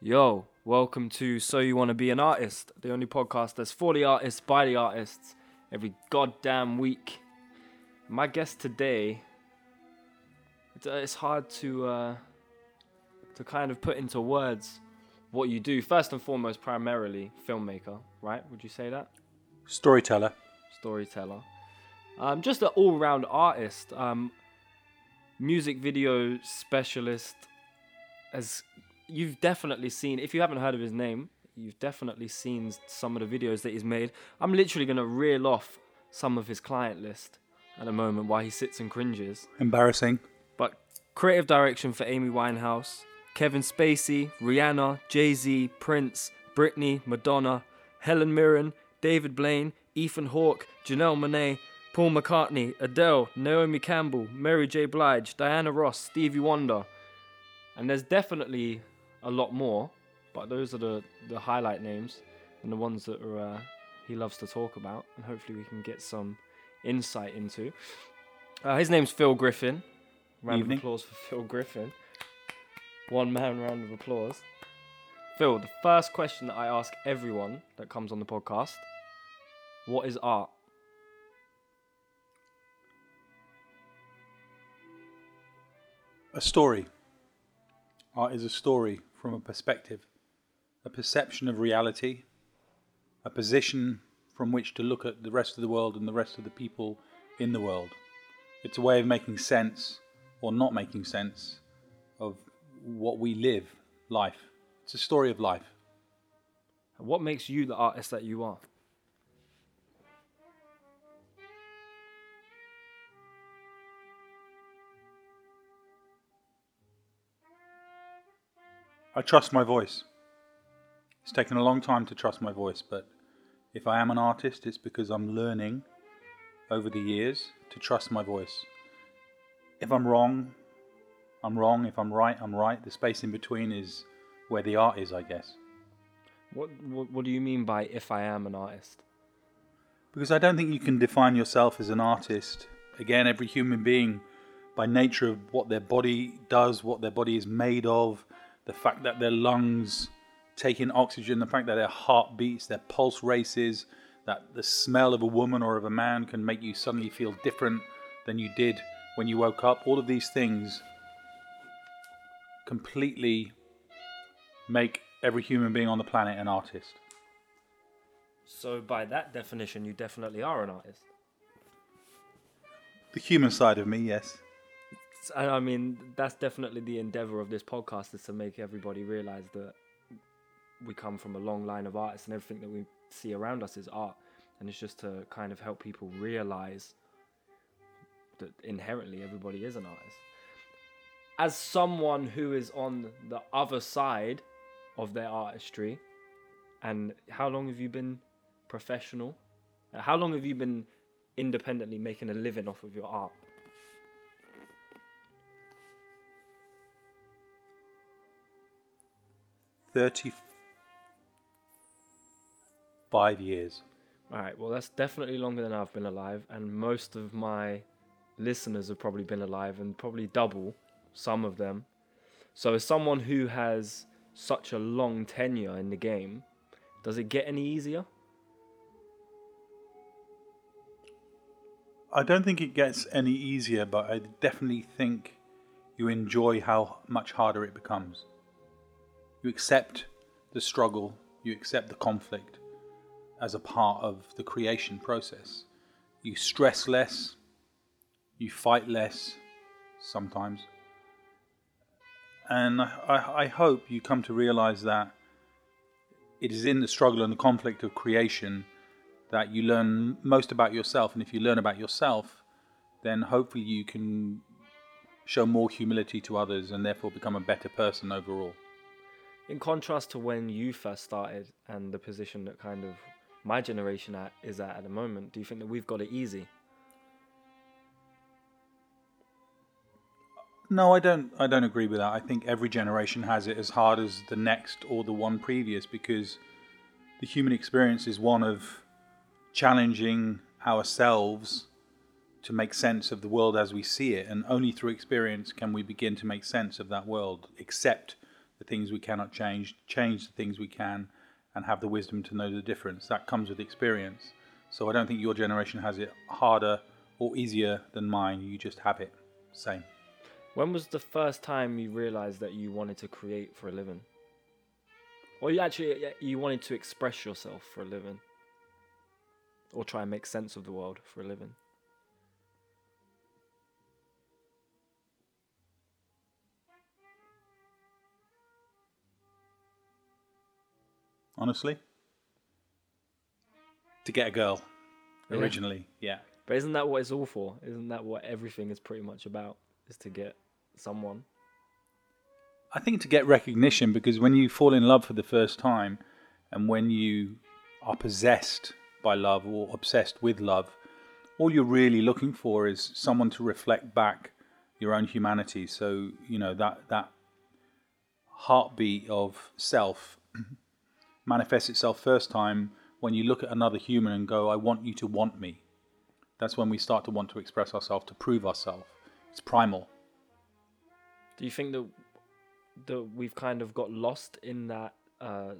Yo, welcome to So You Want to Be an Artist, the only podcast that's for the artists, by the artists, every goddamn week. My guest today, it's, uh, hard to uh, to kind of put into words what you do. First and foremost, primarily filmmaker, right? Would you say that? Storyteller. Storyteller. Um, just an all-round artist. Um, music video specialist. As you've definitely seen, if you haven't heard of his name, you've definitely seen some of the videos that he's made. I'm literally gonna reel off some of his client list at the moment while he sits and cringes. Embarrassing. But creative direction for Amy Winehouse, Kevin Spacey, Rihanna, Jay Z, Prince, Britney, Madonna, Helen Mirren, David Blaine, Ethan Hawke, Janelle Monae, Paul McCartney, Adele, Naomi Campbell, Mary J. Blige, Diana Ross, Stevie Wonder. And there's definitely a lot more, but those are the, the highlight names and the ones that are, uh, he loves to talk about, and hopefully we can get some insight into. Uh, his name's Phil Griffin. Round Evening. of applause for Phil Griffin. One man round of applause. Phil, the first question that I ask everyone that comes on the podcast what is art? A story. Art is a story from a perspective, a perception of reality, a position from which to look at the rest of the world and the rest of the people in the world. It's a way of making sense or not making sense of what we live, life. It's a story of life. What makes you the artist that you are? I trust my voice. It's taken a long time to trust my voice, but if I am an artist, it's because I'm learning over the years to trust my voice. If I'm wrong, I'm wrong. If I'm right, I'm right. The space in between is where the art is, I guess. What, what, what do you mean by if I am an artist? Because I don't think you can define yourself as an artist. Again, every human being, by nature of what their body does, what their body is made of, the fact that their lungs take in oxygen, the fact that their heart beats, their pulse races, that the smell of a woman or of a man can make you suddenly feel different than you did when you woke up. All of these things completely make every human being on the planet an artist. So, by that definition, you definitely are an artist. The human side of me, yes. I mean, that's definitely the endeavor of this podcast is to make everybody realize that we come from a long line of artists and everything that we see around us is art. And it's just to kind of help people realize that inherently everybody is an artist. As someone who is on the other side of their artistry, and how long have you been professional? How long have you been independently making a living off of your art? Thirty-five years. All right, well, that's definitely longer than I've been alive, and most of my listeners have probably been alive, and probably double some of them. So, as someone who has such a long tenure in the game, does it get any easier? I don't think it gets any easier, but I definitely think you enjoy how much harder it becomes. You accept the struggle, you accept the conflict as a part of the creation process. You stress less, you fight less sometimes. And I, I, hope you come to realize that it is in the struggle and the conflict of creation that you learn most about yourself. And if you learn about yourself, then hopefully you can show more humility to others and therefore become a better person overall. In contrast to when you first started and the position that kind of my generation at is at at the moment, do you think that we've got it easy? No, I don't. I don't agree with that. I think every generation has it as hard as the next or the one previous because the human experience is one of challenging ourselves to make sense of the world as we see it, and only through experience can we begin to make sense of that world, accept the things we cannot change, change the things we can, and have the wisdom to know the difference. That comes with experience. So I don't think your generation has it harder or easier than mine. You just have it. Same. When was the first time you realized that you wanted to create for a living? Or you actually you wanted to express yourself for a living? Or try and make sense of the world for a living? Honestly, to get a girl Yeah. originally, yeah. But isn't that what it's all for? Isn't that what everything is pretty much about? Is to get someone. I think to get recognition because when you fall in love for the first time and when you are possessed by love or obsessed with love, all you're really looking for is someone to reflect back your own humanity. So, you know, that that heartbeat of self manifests itself first time when you look at another human and go, I want you to want me. That's when we start to want to express ourselves, to prove ourselves. It's primal. Do you think that that we've kind of got lost in that uh,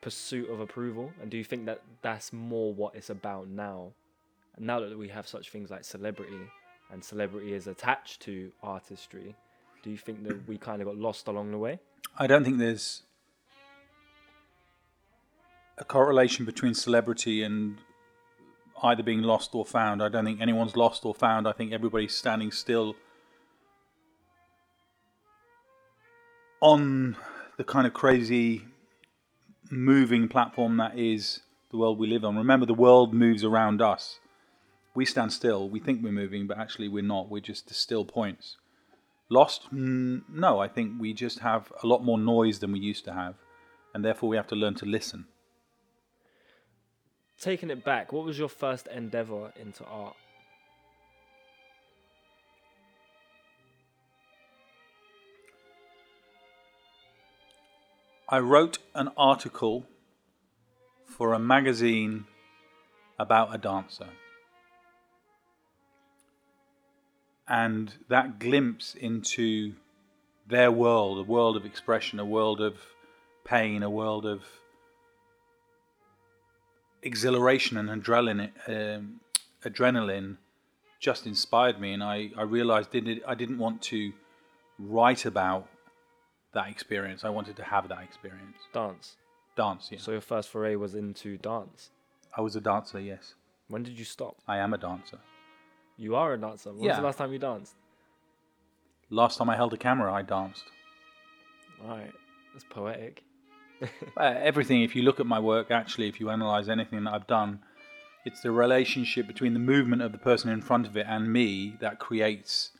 pursuit of approval? And do you think that that's more what it's about now? Now that we have such things like celebrity, and celebrity is attached to artistry, do you think that we kind of got lost along the way? I don't think there's a correlation between celebrity and either being lost or found. I don't think anyone's lost or found. I think everybody's standing still on the kind of crazy moving platform that is the world we live on. Remember, the world moves around us. We stand still. We think we're moving, but actually we're not. We're just still points. Lost? Mm, no, I think we just have a lot more noise than we used to have, and therefore we have to learn to listen. Taking it back, what was your first endeavor into art? I wrote an article for a magazine about a dancer. And that glimpse into their world, a world of expression, a world of pain, a world of exhilaration and adrenaline, um, adrenaline just inspired me. And I, I realized did I didn't want to write about that experience. I wanted to have that experience. Dance. Dance, yeah. So your first foray was into dance. I was a dancer, yes. When did you stop? I am a dancer. You are a dancer. When was the last time you danced? Last time I held a camera, I danced. Alright. That's poetic. Uh, everything, if you look at my work, actually, if you analyze anything that I've done, it's the relationship between the movement of the person in front of it and me that creates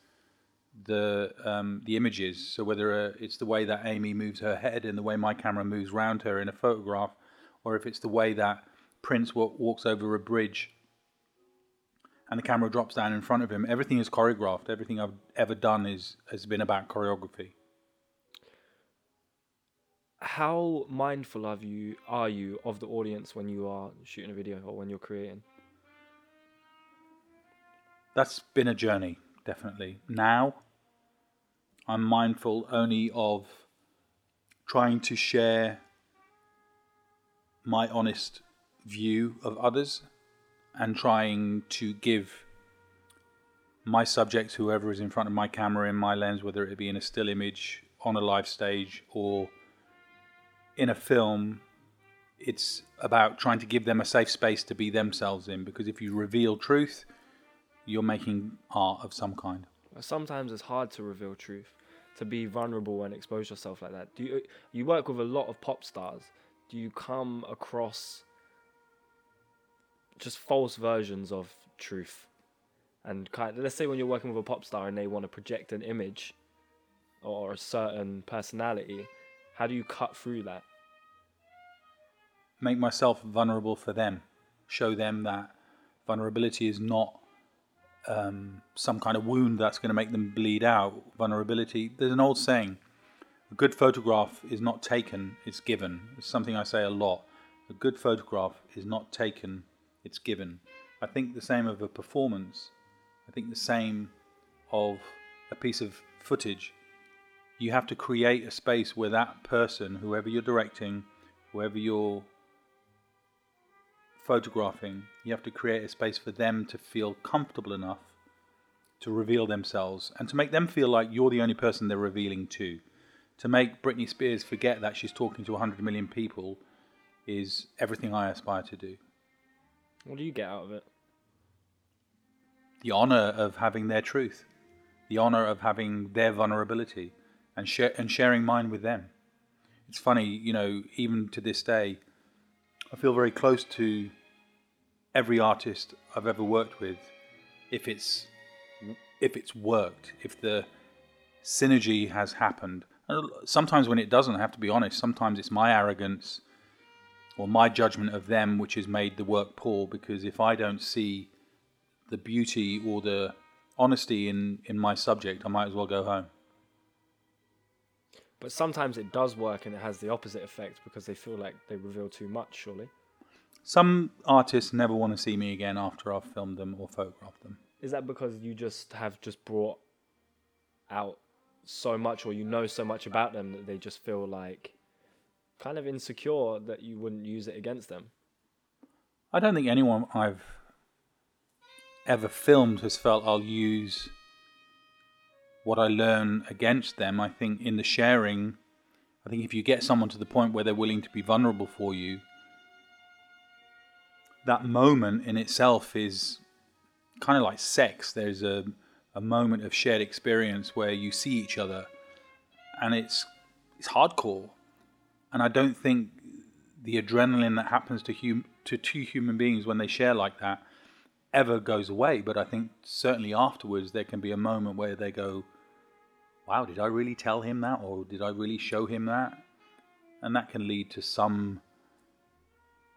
the um, the images. So whether uh, it's the way that Amy moves her head and the way my camera moves round her in a photograph, or if it's the way that Prince wa- walks over a bridge and the camera drops down in front of him, everything is choreographed. Everything I've ever done is has been about choreography. How mindful of you are you of the audience when you are shooting a video or when you're creating? that's been a journey, definitely. Now, I'm mindful only of trying to share my honest view of others and trying to give my subjects, whoever is in front of my camera in my lens, whether it be in a still image, on a live stage, or in a film, it's about trying to give them a safe space to be themselves in. Because if you reveal truth, you're making art of some kind. Sometimes it's hard to reveal truth, to be vulnerable and expose yourself like that. Do you you work with a lot of pop stars? Do you come across just false versions of truth? And kind let's say when you're working with a pop star and they want to project an image or a certain personality, how do you cut through that? Make myself vulnerable for them. Show them that vulnerability is not um, some kind of wound that's going to make them bleed out. Vulnerability, there's an old saying a good photograph is not taken, it's given. It's something I say a lot. A good photograph is not taken, it's given. I think the same of a performance. I think the same of a piece of footage. You have to create a space where that person, whoever you're directing, whoever you're photographing, you have to create a space for them to feel comfortable enough to reveal themselves and to make them feel like you're the only person they're revealing to. To make Britney Spears forget that she's talking to 100 million people is everything I aspire to do. What do you get out of it? The honor of having their truth, the honor of having their vulnerability and, share, and sharing mine with them. It's funny, you know, even to this day, I feel very close to every artist I've ever worked with if it's if it's worked, if the synergy has happened. And sometimes when it doesn't, I have to be honest, sometimes it's my arrogance or my judgment of them which has made the work poor because if I don't see the beauty or the honesty in, in my subject, I might as well go home. But sometimes it does work and it has the opposite effect because they feel like they reveal too much, surely. Some artists never want to see me again after I've filmed them or photographed them. Is that because you just have just brought out so much or you know so much about them that they just feel like kind of insecure that you wouldn't use it against them? I don't think anyone I've ever filmed has felt I'll use what I learn against them. I think in the sharing, I think if you get someone to the point where they're willing to be vulnerable for you, that moment in itself is kind of like sex. There's a, a moment of shared experience where you see each other, and it's it's hardcore. And I don't think the adrenaline that happens to hum, to two human beings when they share like that ever goes away. But I think certainly afterwards there can be a moment where they go, "Wow, did I really tell him that, or did I really show him that?" And that can lead to some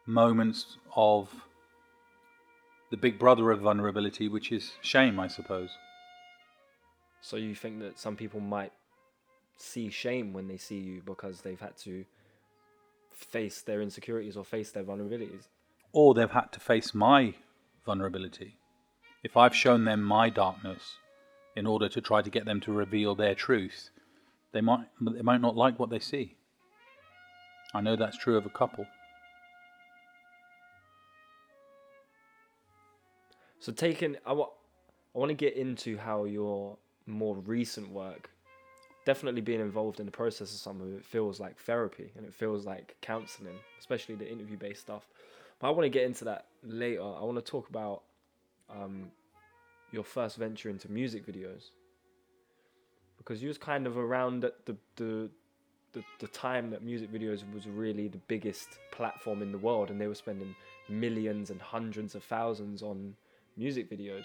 moments of the big brother of vulnerability, which is shame, I suppose. So you think that some people might see shame when they see you because they've had to face their insecurities or face their vulnerabilities? Or they've had to face my vulnerability. If I've shown them my darkness in order to try to get them to reveal their truth, they might they might not like what they see. I know that's true of a couple. So taking, I want, I want to get into how your more recent work, definitely being involved in the process of some of it feels like therapy and it feels like counseling, especially the interview based stuff. But I want to get into that later. I want to talk about um, your first venture into music videos because you was kind of around at the the the, the time that music videos was really the biggest platform in the world and they were spending millions and hundreds of thousands on music videos.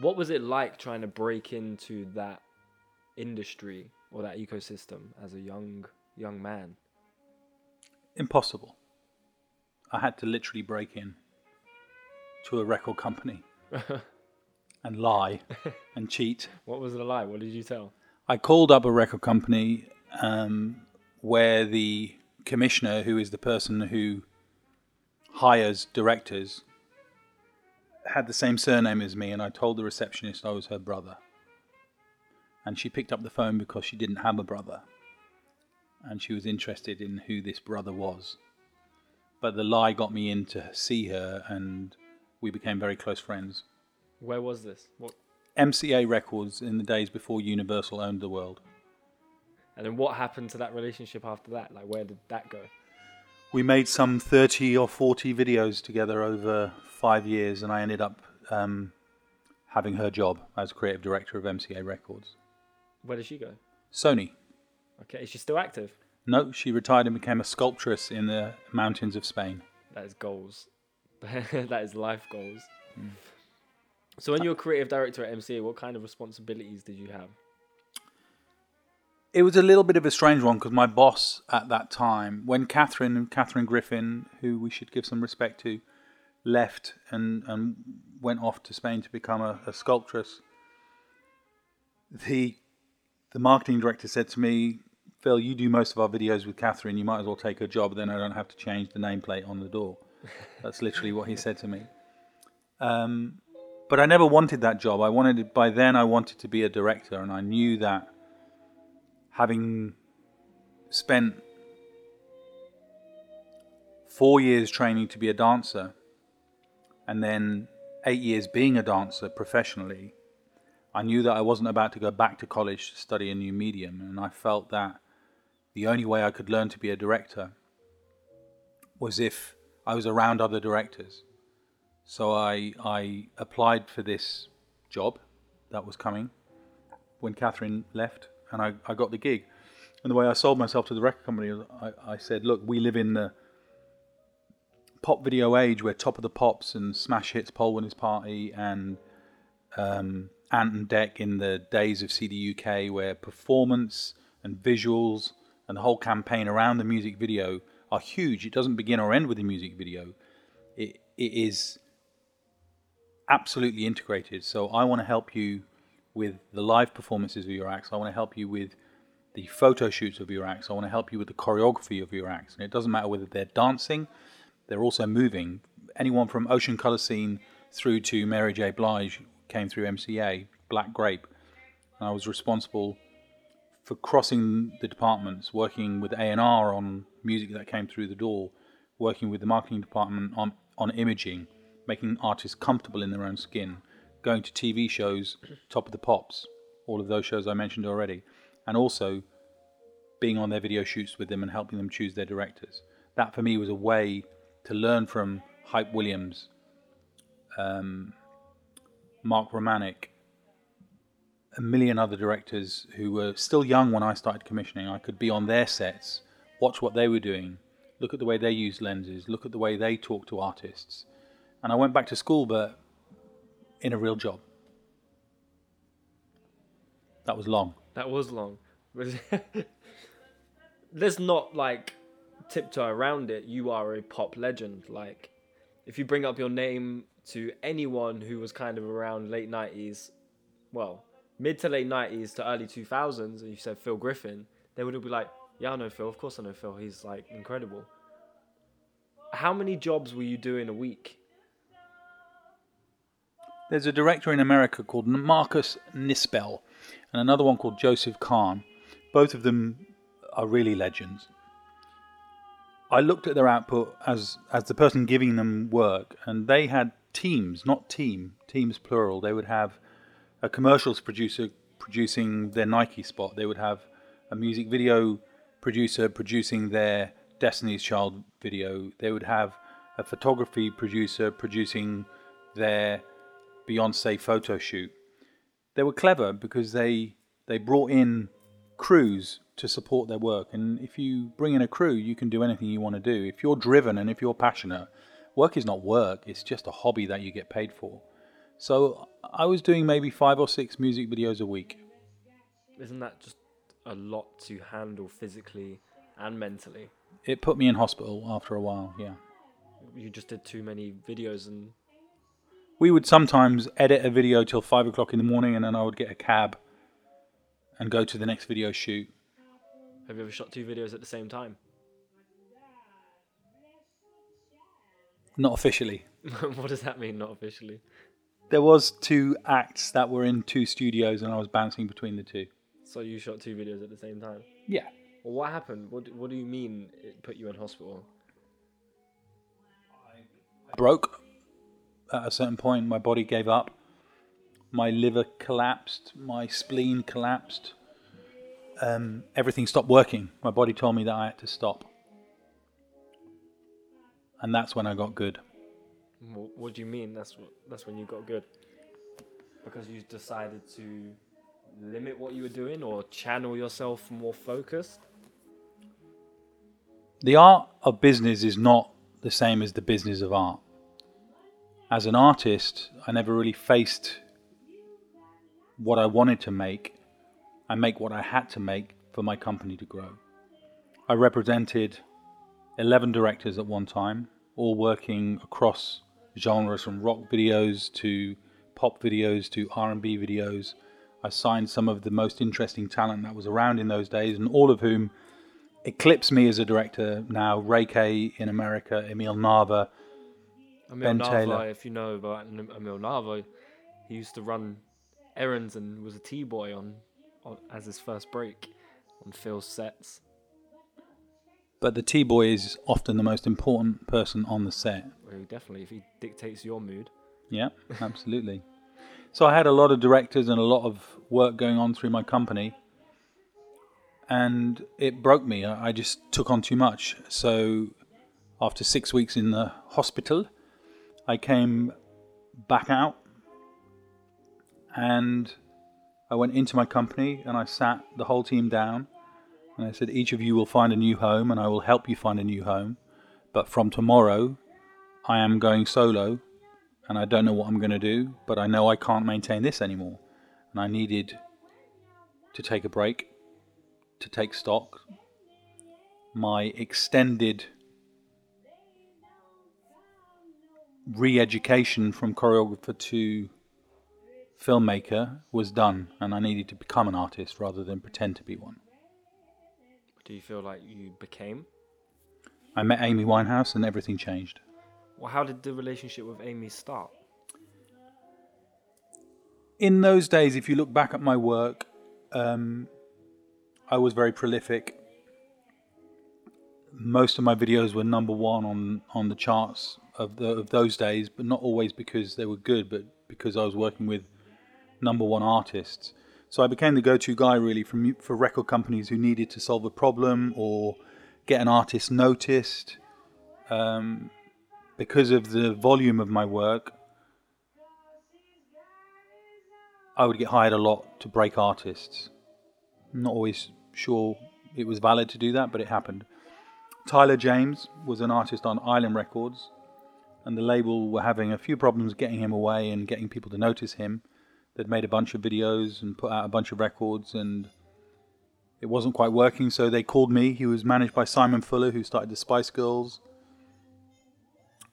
What was it like trying to break into that industry or that ecosystem as a young young man? Impossible. I had to literally break in to a record company and lie and cheat. What was the lie? What did you tell? I called up a record company um, where the commissioner, who is the person who hires directors, had the same surname as me, and I told the receptionist I was her brother. And she picked up the phone because she didn't have a brother, and she was interested in who this brother was. But the lie got me in to see her, and we became very close friends. Where was this? What? MCA Records in the days before Universal owned the world. And then what happened to that relationship after that? Like, where did that go? We made some 30 or 40 videos together over five years, and I ended up um, having her job as creative director of MCA Records. Where did she go? Sony. Okay, is she still active? No, she retired and became a sculptress in the mountains of Spain. That is goals. that is life goals. Mm. So, when you were creative director at MCA, what kind of responsibilities did you have? It was a little bit of a strange one because my boss at that time, when Catherine Catherine Griffin, who we should give some respect to, left and, and went off to Spain to become a, a sculptress, the the marketing director said to me, Phil, you do most of our videos with Catherine. You might as well take her job. Then I don't have to change the nameplate on the door. That's literally what he said to me. Um, but I never wanted that job. I wanted by then I wanted to be a director, and I knew that having spent four years training to be a dancer and then eight years being a dancer professionally, I knew that I wasn't about to go back to college to study a new medium, and I felt that the only way I could learn to be a director was if I was around other directors. So I, I applied for this job that was coming when Catherine left, and I, I got the gig. And the way I sold myself to the record company I, I said, Look, we live in the pop video age where Top of the Pops and Smash Hits Poll Winners Party and um, Ant and Dec in the days of CD UK, where performance and visuals and the whole campaign around the music video are huge. It doesn't begin or end with the music video. It it is absolutely integrated. So I want to help you with the live performances of your acts. I want to help you with the photo shoots of your acts. I want to help you with the choreography of your acts. And it doesn't matter whether they're dancing, they're also moving. Anyone from Ocean Colour Scene through to Mary J. Blige came through MCA, Black Grape. And I was responsible for crossing the departments, working with A&R on music that came through the door, working with the marketing department on, on imaging, making artists comfortable in their own skin, going to TV shows, Top of the Pops, all of those shows I mentioned already, and also being on their video shoots with them and helping them choose their directors. That for me was a way to learn from Hype Williams, um, Mark Romanek, a million other directors who were still young when I started commissioning. I could be on their sets, watch what they were doing, look at the way they used lenses, look at the way they talk to artists. And I went back to school, but in a real job. That was long. That was long. Let's not like tiptoe around it. You are a pop legend. Like, if you bring up your name to anyone who was kind of around late 90s, well, mid to late 90s to early 2000s, and you said Phil Griffin, they would be like, yeah, I know Phil. Of course I know Phil. He's like incredible. How many jobs were you doing a week? There's a director in America called Marcus Nispel and another one called Joseph Kahn. Both of them are really legends. I looked at their output as as the person giving them work, and they had teams, not team, teams plural. They would have a commercials producer producing their Nike spot. They would have a music video producer producing their Destiny's Child video. They would have a photography producer producing their Beyonce photo shoot. They were clever because they they brought in crews to support their work. And if you bring in a crew, you can do anything you want to do. If you're driven and if you're passionate, work is not work, it's just a hobby that you get paid for. So I was doing maybe five or six music videos a week. Isn't that just a lot to handle physically and mentally? It put me in hospital after a while, yeah. You just did too many videos and. We would sometimes edit a video till five o'clock in the morning and then I would get a cab and go to the next video shoot. Have you ever shot two videos at the same time? Not officially. what does that mean, not officially? There was two acts that were in two studios and I was bouncing between the two. So you shot two videos at the same time? Yeah. Well, what happened? What What do you mean it put you in hospital? I broke at a certain point. My body gave up. My liver collapsed. My spleen collapsed. Um, everything stopped working. My body told me that I had to stop. And that's when I got good. What, what do you mean? That's what, that's when you got good. Because you decided to limit what you were doing or channel yourself more focused. The art of business is not the same as the business of art. As an artist, I never really faced what I wanted to make I make what I had to make for my company to grow. I represented 11 directors at one time, all working across genres from rock videos to pop videos to R&B videos. I signed some of the most interesting talent that was around in those days and all of whom eclipse me as a director now. Ray Kay in America, Emil Nava, Emil Ben Taylor. if you know about Emil Nava, he used to run errands and was a T boy on, on as his first break on Phil's sets. But the T boy is often the most important person on the set. Well, definitely, if he dictates your mood. Yeah, absolutely. So I had a lot of directors and a lot of work going on through my company, and it broke me. I I just took on too much. So after six weeks in the hospital, I came back out and I went into my company and I sat the whole team down and I said, Each of you will find a new home and I will help you find a new home. But from tomorrow, I am going solo and I don't know what I'm going to do, but I know I can't maintain this anymore. And I needed to take a break, to take stock. My extended re education from choreographer to filmmaker was done, and I needed to become an artist rather than pretend to be one. Do you feel like you became? I met Amy Winehouse, and everything changed. Well, how did the relationship with Amy start? in those days, if you look back at my work, um, I was very prolific. Most of my videos were number one on, on the charts of, the, of those days, but not always because they were good, but because I was working with number one artists. So I became the go-to guy really mu- for record companies who needed to solve a problem or get an artist noticed. Um, because of the volume of my work, I would get hired a lot to break artists. I'm not always sure it was valid to do that, but it happened. Tyler James was an artist on Island Records, and the label were having a few problems getting him away and getting people to notice him. They'd made a bunch of videos and put out a bunch of records, and it wasn't quite working, so they called me. He was managed by Simon Fuller, who started the Spice Girls.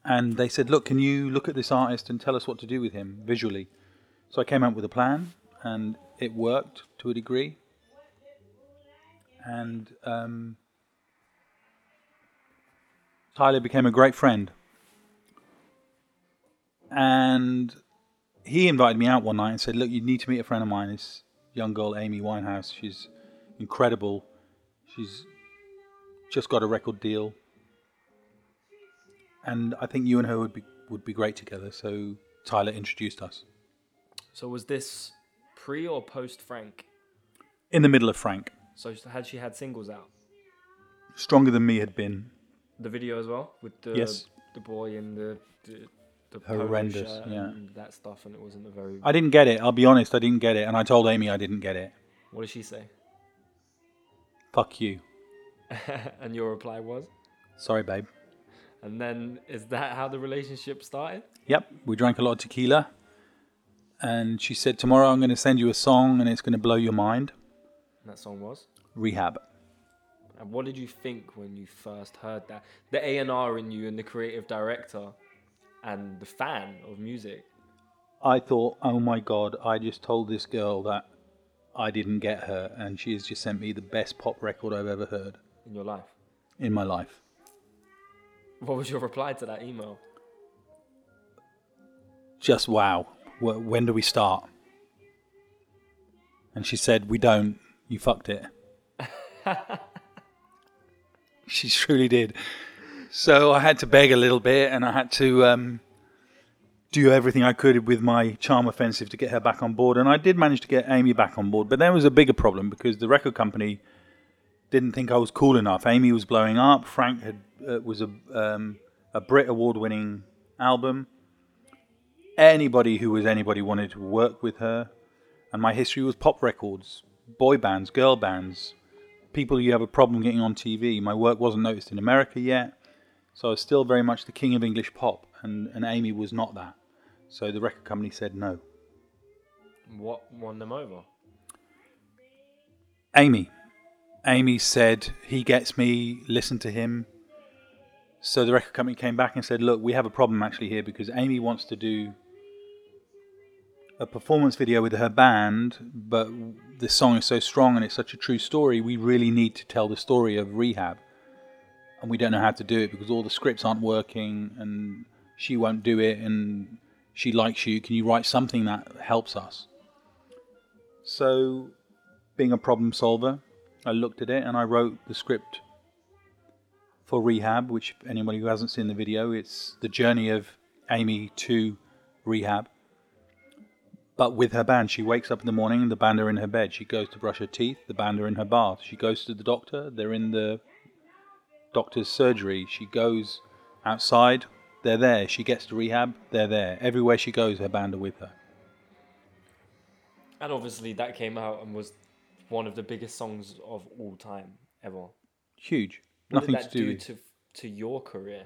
And they said, Look, can you look at this artist and tell us what to do with him visually? So I came up with a plan, and it worked to a degree. And um, Tyler became a great friend. And he invited me out one night and said, Look, you need to meet a friend of mine, this young girl, Amy Winehouse. She's incredible. She's just got a record deal. And I think you and her would be would be great together. So Tyler introduced us. So was this pre or post Frank? In the middle of Frank. So had she had singles out? Stronger Than Me had been The video as well with the Yes. the boy in the the, the Horrendous, shirt yeah. that stuff, and it wasn't a very. I didn't get it. I'll be honest, I didn't get it. And I told Amy I didn't get it. What did she say? Fuck you. and your reply was. Sorry, babe. And then is that how the relationship started? Yep, we drank a lot of tequila. And she said, Tomorrow I'm going to send you a song and it's going to blow your mind. And that song was. Rehab. And what did you think when you first heard that? The A and R in you and the creative director, and the fan of music. I thought, oh my God, I just told this girl that I didn't get her, and she has just sent me the best pop record I've ever heard in your life. in my life. What was your reply to that email? Just wow. When do we start? And she said, We don't. You fucked it. she truly did. So I had to beg a little bit and I had to um, do everything I could with my charm offensive to get her back on board. And I did manage to get Amy back on board. But there was a bigger problem because the record company didn't think I was cool enough. Amy was blowing up. Frank had uh, was a um, a Brit award winning album. Anybody who was anybody wanted to work with her, and my history was pop records, boy bands, girl bands, people you have a problem getting on TV. My work wasn't noticed in America yet, so I was still very much the king of English pop, and, and Amy was not that. So the record company said no. What won them over? Amy. Amy said, he gets me, listen to him. So the record company came back and said, look, we have a problem actually here because Amy wants to do a performance video with her band, but the song is so strong and it's such a true story, we really need to tell the story of rehab. And we don't know how to do it because all the scripts aren't working and she won't do it and she likes you. Can you write something that helps us? So being a problem solver, I looked at it and I wrote the script for Rehab, which anybody who hasn't seen the video, it's the journey of Amy to rehab. But with her band, she wakes up in the morning, the band are in her bed. She goes to brush her teeth, the band are in her bath. She goes to the doctor, they're in the doctor's surgery. She goes outside, they're there. She gets to rehab, they're there. Everywhere she goes, her band are with her. And obviously, that came out and was one of the biggest songs of all time ever. Huge. What Nothing did that to do do with to to your career?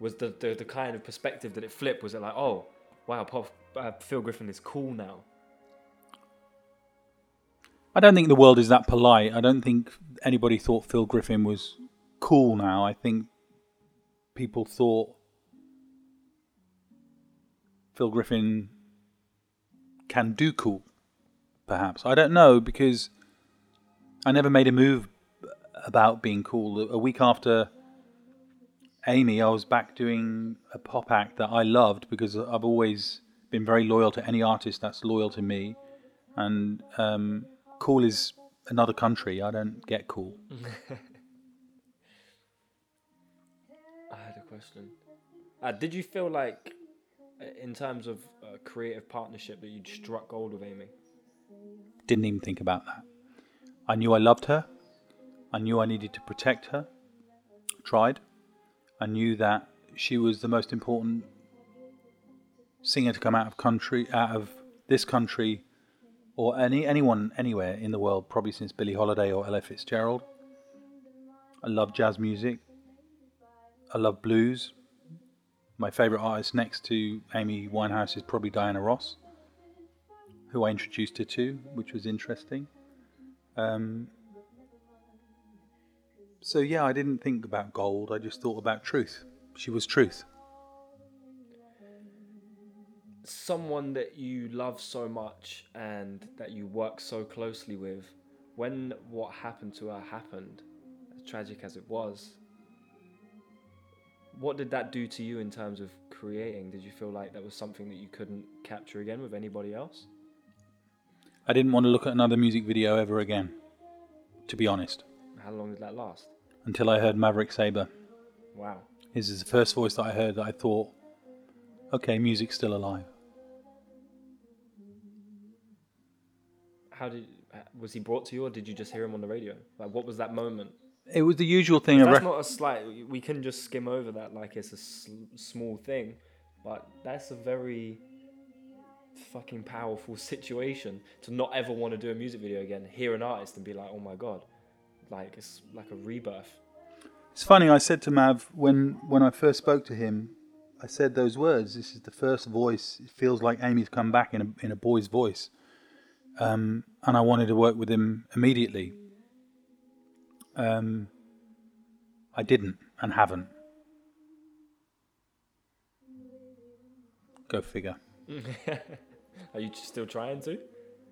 Was the, the the kind of perspective that it flipped? Was it like, oh, wow, Pop, uh, Phil Griffin is cool now? I don't think the world is that polite. I don't think anybody thought Phil Griffin was cool now. I think people thought Phil Griffin can do cool, perhaps. I don't know because I never made a move about being cool. A week after Amy, I was back doing a pop act that I loved because I've always been very loyal to any artist that's loyal to me. And um, cool is another country. I don't get cool. I had a question. Uh, did you feel like, uh, in terms of uh, creative partnership, that you'd struck gold with Amy? Didn't even think about that. I knew I loved her. I knew I needed to protect her. Tried. I knew that she was the most important singer to come out of country, out of this country, or any anyone anywhere in the world, probably since Billie Holiday or Ella Fitzgerald. I love jazz music. I love blues. My favourite artist next to Amy Winehouse is probably Diana Ross, who I introduced her to, which was interesting. Um, so yeah, I didn't think about gold. I just thought about truth. She was truth. Someone that you love so much and that you work so closely with, when what happened to her happened, as tragic as it was, what did that do to you in terms of creating? Did you feel like that was something that you couldn't capture again with anybody else? I didn't want to look at another music video ever again, to be honest, How long did that last? until I heard Maverick Sabre. Wow. His is the first voice that I heard that I thought, okay, music's still alive. How did was he brought to you, or did you just hear him on the radio? Like, what was that moment? It was the usual thing. That's not a slight. We can just skim over that like it's a sl- small thing, but that's a very fucking powerful situation to not ever want to do a music video again. Hear an artist and be like, oh my god, like it's like a rebirth. It's funny. I said to Mav when when I first spoke to him, I said those words. This is the first voice. It feels like Amy's come back in a in a boy's voice, um, and I wanted to work with him immediately. Um, I didn't and haven't. Go figure. Are you still trying to?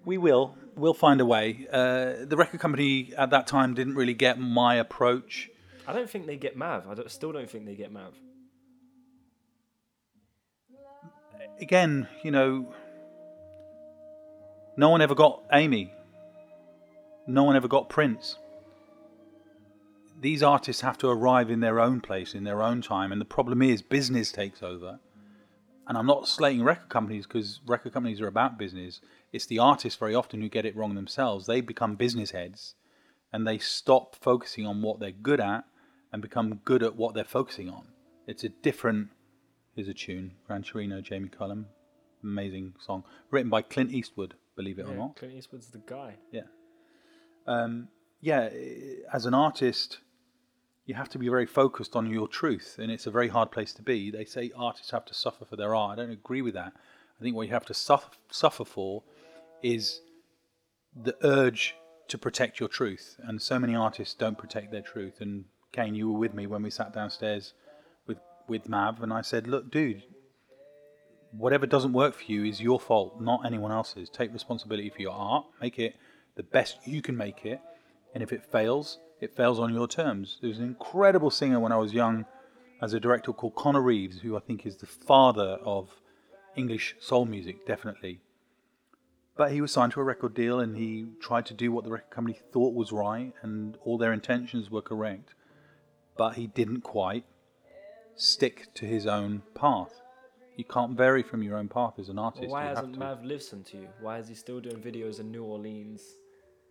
We will. We'll find a way. Uh, the record company at that time didn't really get my approach. I don't think they get Mav. I don't, still don't think they get Mav. again, you know, no one ever got Amy. No one ever got Prince. These artists have to arrive in their own place, in their own time, and the problem is business takes over. And I'm not slating record companies because record companies are about business. It's the artists very often who get it wrong themselves. They become business heads and they stop focusing on what they're good at and become good at what they're focusing on. It's a different Here's a tune, Gran Torino, Jamie Cullum. Amazing song. Written by Clint Eastwood, believe it or not. Clint Eastwood's the guy. Yeah. Um, yeah, as an artist, you have to be very focused on your truth, and it's a very hard place to be. They say artists have to suffer for their art. I don't agree with that. I think what you have to suffer, suffer for is the urge to protect your truth, and so many artists don't protect their truth. And Kane, you were with me when we sat downstairs with with Mav, and I said, "Look, dude, whatever doesn't work for you is your fault, not anyone else's. Take responsibility for your art, make it the best you can make it, and if it fails, it fails on your terms. There was an incredible singer when I was young as a director called Connor Reeves, who I think is the father of English soul music, definitely. But he was signed to a record deal and he tried to do what the record company thought was right and all their intentions were correct. But he didn't quite stick to his own path. You can't vary from your own path as an artist. Why You hasn't. Mav listened to you? Why is he still doing videos in New Orleans?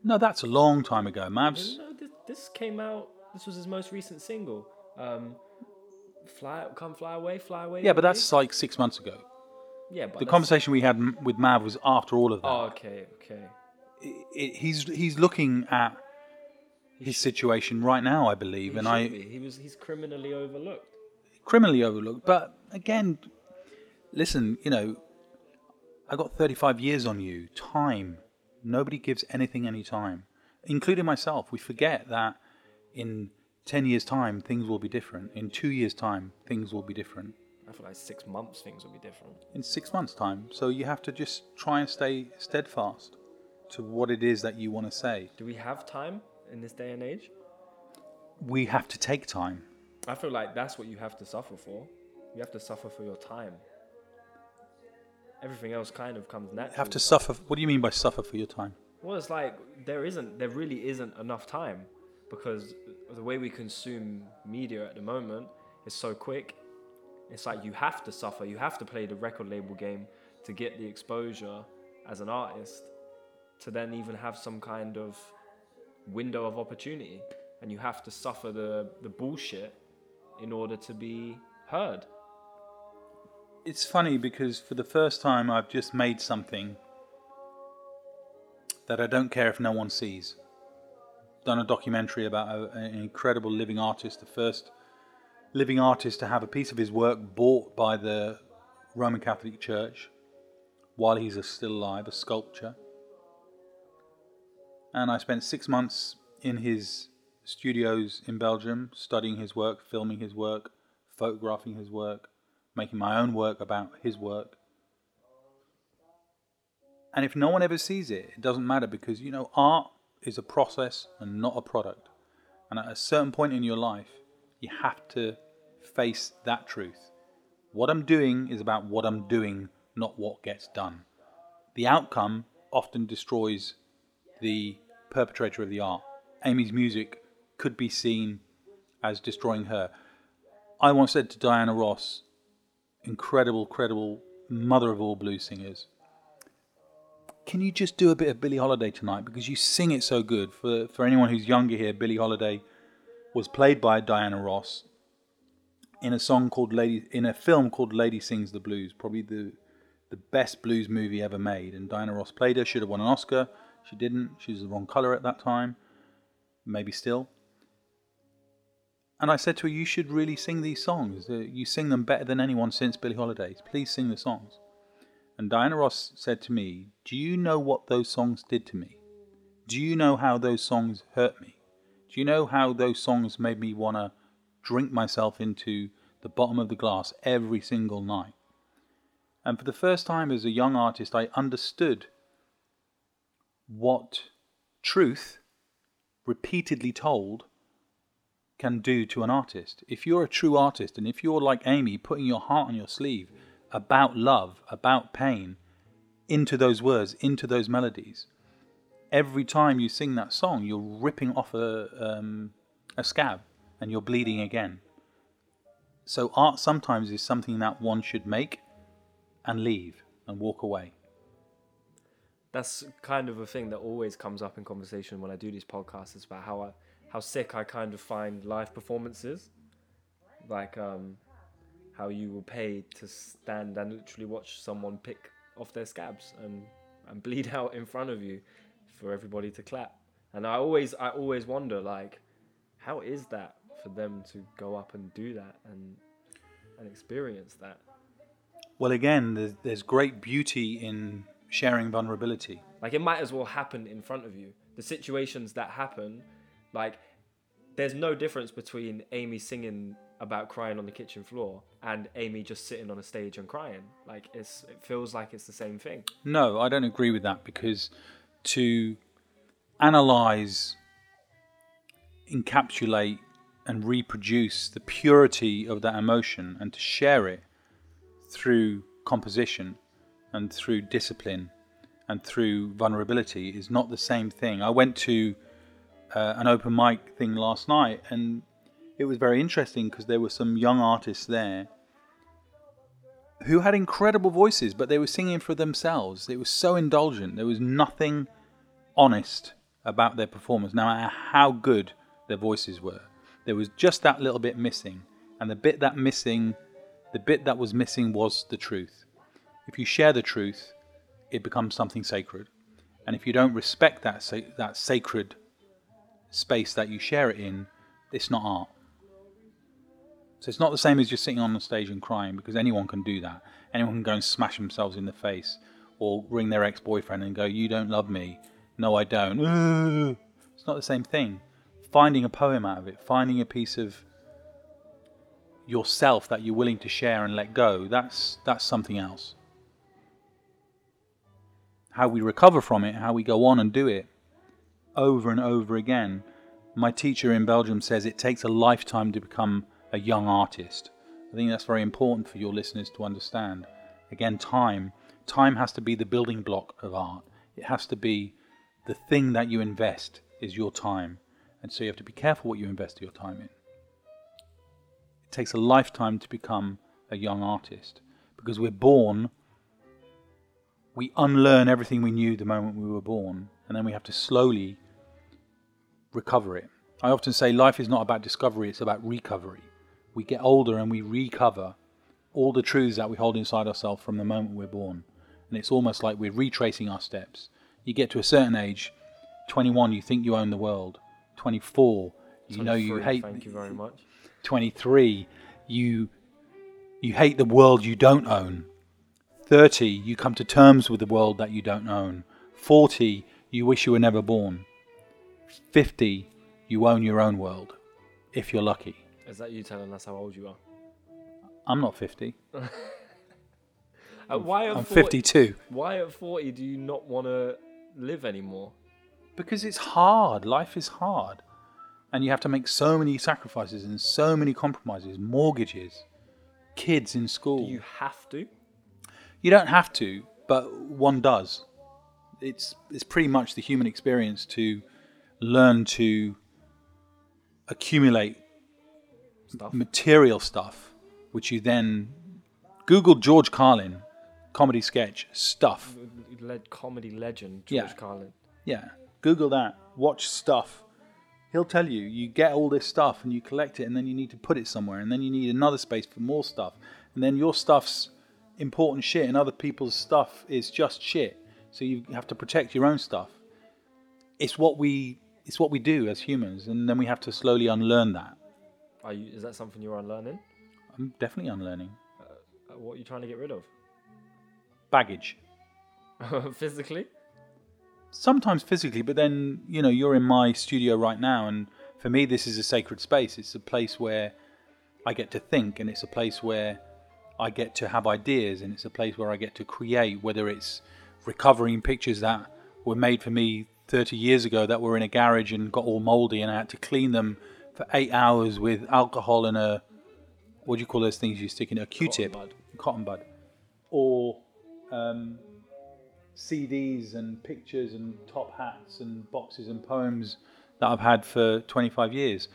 No, that's a long time ago. Mavs. No, this, this came out. This was his most recent single. Um, fly, come fly away, fly away. Yeah, but that's like six months ago. yeah. But The conversation we had m- with Mav was after all of that. Oh, okay, okay. I- I- he's he's looking at his situation right now, I believe, He and I be. He was. He's criminally overlooked. criminally overlooked. But again, listen, you know, I got 35 years on you. Time. Nobody gives anything any time, including myself. We forget that in 10 years' time, things will be different. In two years' time, things will be different. I feel like six months things will be different. In six months' time. So you have to just try and stay steadfast to what it is that you want to say. Do we have time in this day and age? We have to take time. I feel like that's what you have to suffer for. You have to suffer for your time. Everything else kind of comes natural. You have to suffer. What do you mean by suffer for your time? Well, it's like there isn't, there really isn't enough time because the way we consume media at the moment is so quick. It's like you have to suffer, you have to play the record label game to get the exposure as an artist to then even have some kind of window of opportunity. And you have to suffer the, the bullshit in order to be heard. It's funny because for the first time I've just made something that I don't care if no one sees. Done a documentary about a, an incredible living artist, the first living artist to have a piece of his work bought by the Roman Catholic Church while he's still alive, a sculpture. And I spent six months in his studios in Belgium, studying his work, filming his work, photographing his work, making my own work about his work. And if no one ever sees it, it doesn't matter because, you know, art is a process and not a product. And at a certain point in your life, you have to face that truth. What I'm doing is about what I'm doing, not what gets done. The outcome often destroys the perpetrator of the art. Amy's music could be seen as destroying her. I once said to Diana Ross, incredible, credible mother of all blues singers, can you just do a bit of Billie Holiday tonight because you sing it so good? For for anyone who's younger here, Billie Holiday was played by Diana Ross in a song called Lady in a film called Lady Sings the Blues, probably the the best blues movie ever made. And Diana Ross played her, should have won an Oscar. She didn't. She was the wrong color at that time. Maybe still. And I said to her, You should really sing these songs. Uh, You sing them better than anyone since Billie Holiday. Please sing the songs. And Diana Ross said to me, Do you know what those songs did to me? Do you know how those songs hurt me? Do you know how those songs made me want to drink myself into the bottom of the glass every single night? And for the first time as a young artist, I understood what truth, repeatedly told, can do to an artist. If you're a true artist and if you're like Amy, putting your heart on your sleeve about love, about pain, into those words, into those melodies, every time you sing that song, you're ripping off a, um, a scab and you're bleeding again. So, art sometimes is something that one should make and leave and walk away. that's kind of a thing that always comes up in conversation when I do these podcasts. Is about how I, how sick I kind of find live performances, like um, how you will pay to stand and literally watch someone pick off their scabs and and bleed out in front of you for everybody to clap. And I always I always wonder like, how is that for them to go up and do that and and experience that? Well, again, there's, there's great beauty in sharing vulnerability. Like it might as well happen in front of you. The situations that happen, like there's no difference between Amy singing about crying on the kitchen floor and Amy just sitting on a stage and crying. Like it's it feels like it's the same thing. No, I don't agree with that because to analyze, encapsulate, and reproduce the purity of that emotion and to share it through composition and through discipline and through vulnerability is not the same thing. I went to uh, an open mic thing last night and it was very interesting because there were some young artists there who had incredible voices, but they were singing for themselves. It was so indulgent. There was nothing honest about their performance, no matter how good their voices were. There was just that little bit missing, and the bit that missing, the bit that was missing was the truth. If you share the truth, it becomes something sacred, and if you don't respect that sa- that sacred space that you share it in, it's not art. So it's not the same as just sitting on the stage and crying because anyone can do that. Anyone can go and smash themselves in the face or ring their ex boyfriend and go, You don't love me. No, I don't. It's not the same thing. Finding a poem out of it, finding a piece of yourself that you're willing to share and let go, that's, that's something else. How we recover from it, how we go on and do it over and over again. My teacher in Belgium says it takes a lifetime to become a young artist. I think that's very important for your listeners to understand. Again, time. Time has to be the building block of art. It has to be the thing that you invest is your time. And so you have to be careful what you invest your time in. It takes a lifetime to become a young artist because we're born, we unlearn everything we knew the moment we were born, and then we have to slowly recover it. I often say life is not about discovery, it's about recovery. We get older and we recover all the truths that we hold inside ourselves from the moment we're born. And it's almost like we're retracing our steps. You get to a certain age, 21, you think you own the world. 24, you know you hate. Thank you very much. 23, you you hate the world you don't own. 30, you come to terms with the world that you don't own. 40, you wish you were never born. 50, you own your own world, if you're lucky. Is that you telling us how old you are? I'm not 50. Uh, why at I'm 40 52. Why at 40 do you not want to live anymore? Because it's hard. Life is hard. And you have to make so many sacrifices and so many compromises, mortgages, kids in school. Do you have to? You don't have to, but one does. It's it's pretty much the human experience to learn to accumulate Stuff. material stuff, which you then Google George Carlin comedy sketch stuff. Led comedy legend George Yeah. Carlin. Yeah, Google that. Watch stuff. He'll tell you you get all this stuff and you collect it, and then you need to put it somewhere, and then you need another space for more stuff, and then your stuff's important shit, and other people's stuff is just shit. So you have to protect your own stuff. It's what we it's what we do as humans, and then we have to slowly unlearn that. Are you? Is that something you're unlearning? I'm definitely unlearning Uh, What are you trying to get rid of? baggage. Physically? sometimes physically, but then you know you're in my studio right now, and for me this is a sacred space. It's a place where I get to think, and it's a place where I get to have ideas, and it's a place where I get to create. Whether it's recovering pictures that were made for me 30 years ago that were in a garage and got all moldy, and I had to clean them for eight hours with alcohol and a what do you call those things you stick in a Q-tip, bud. cotton bud, or um, CDs and pictures and top hats and boxes and poems that I've had for 25 years.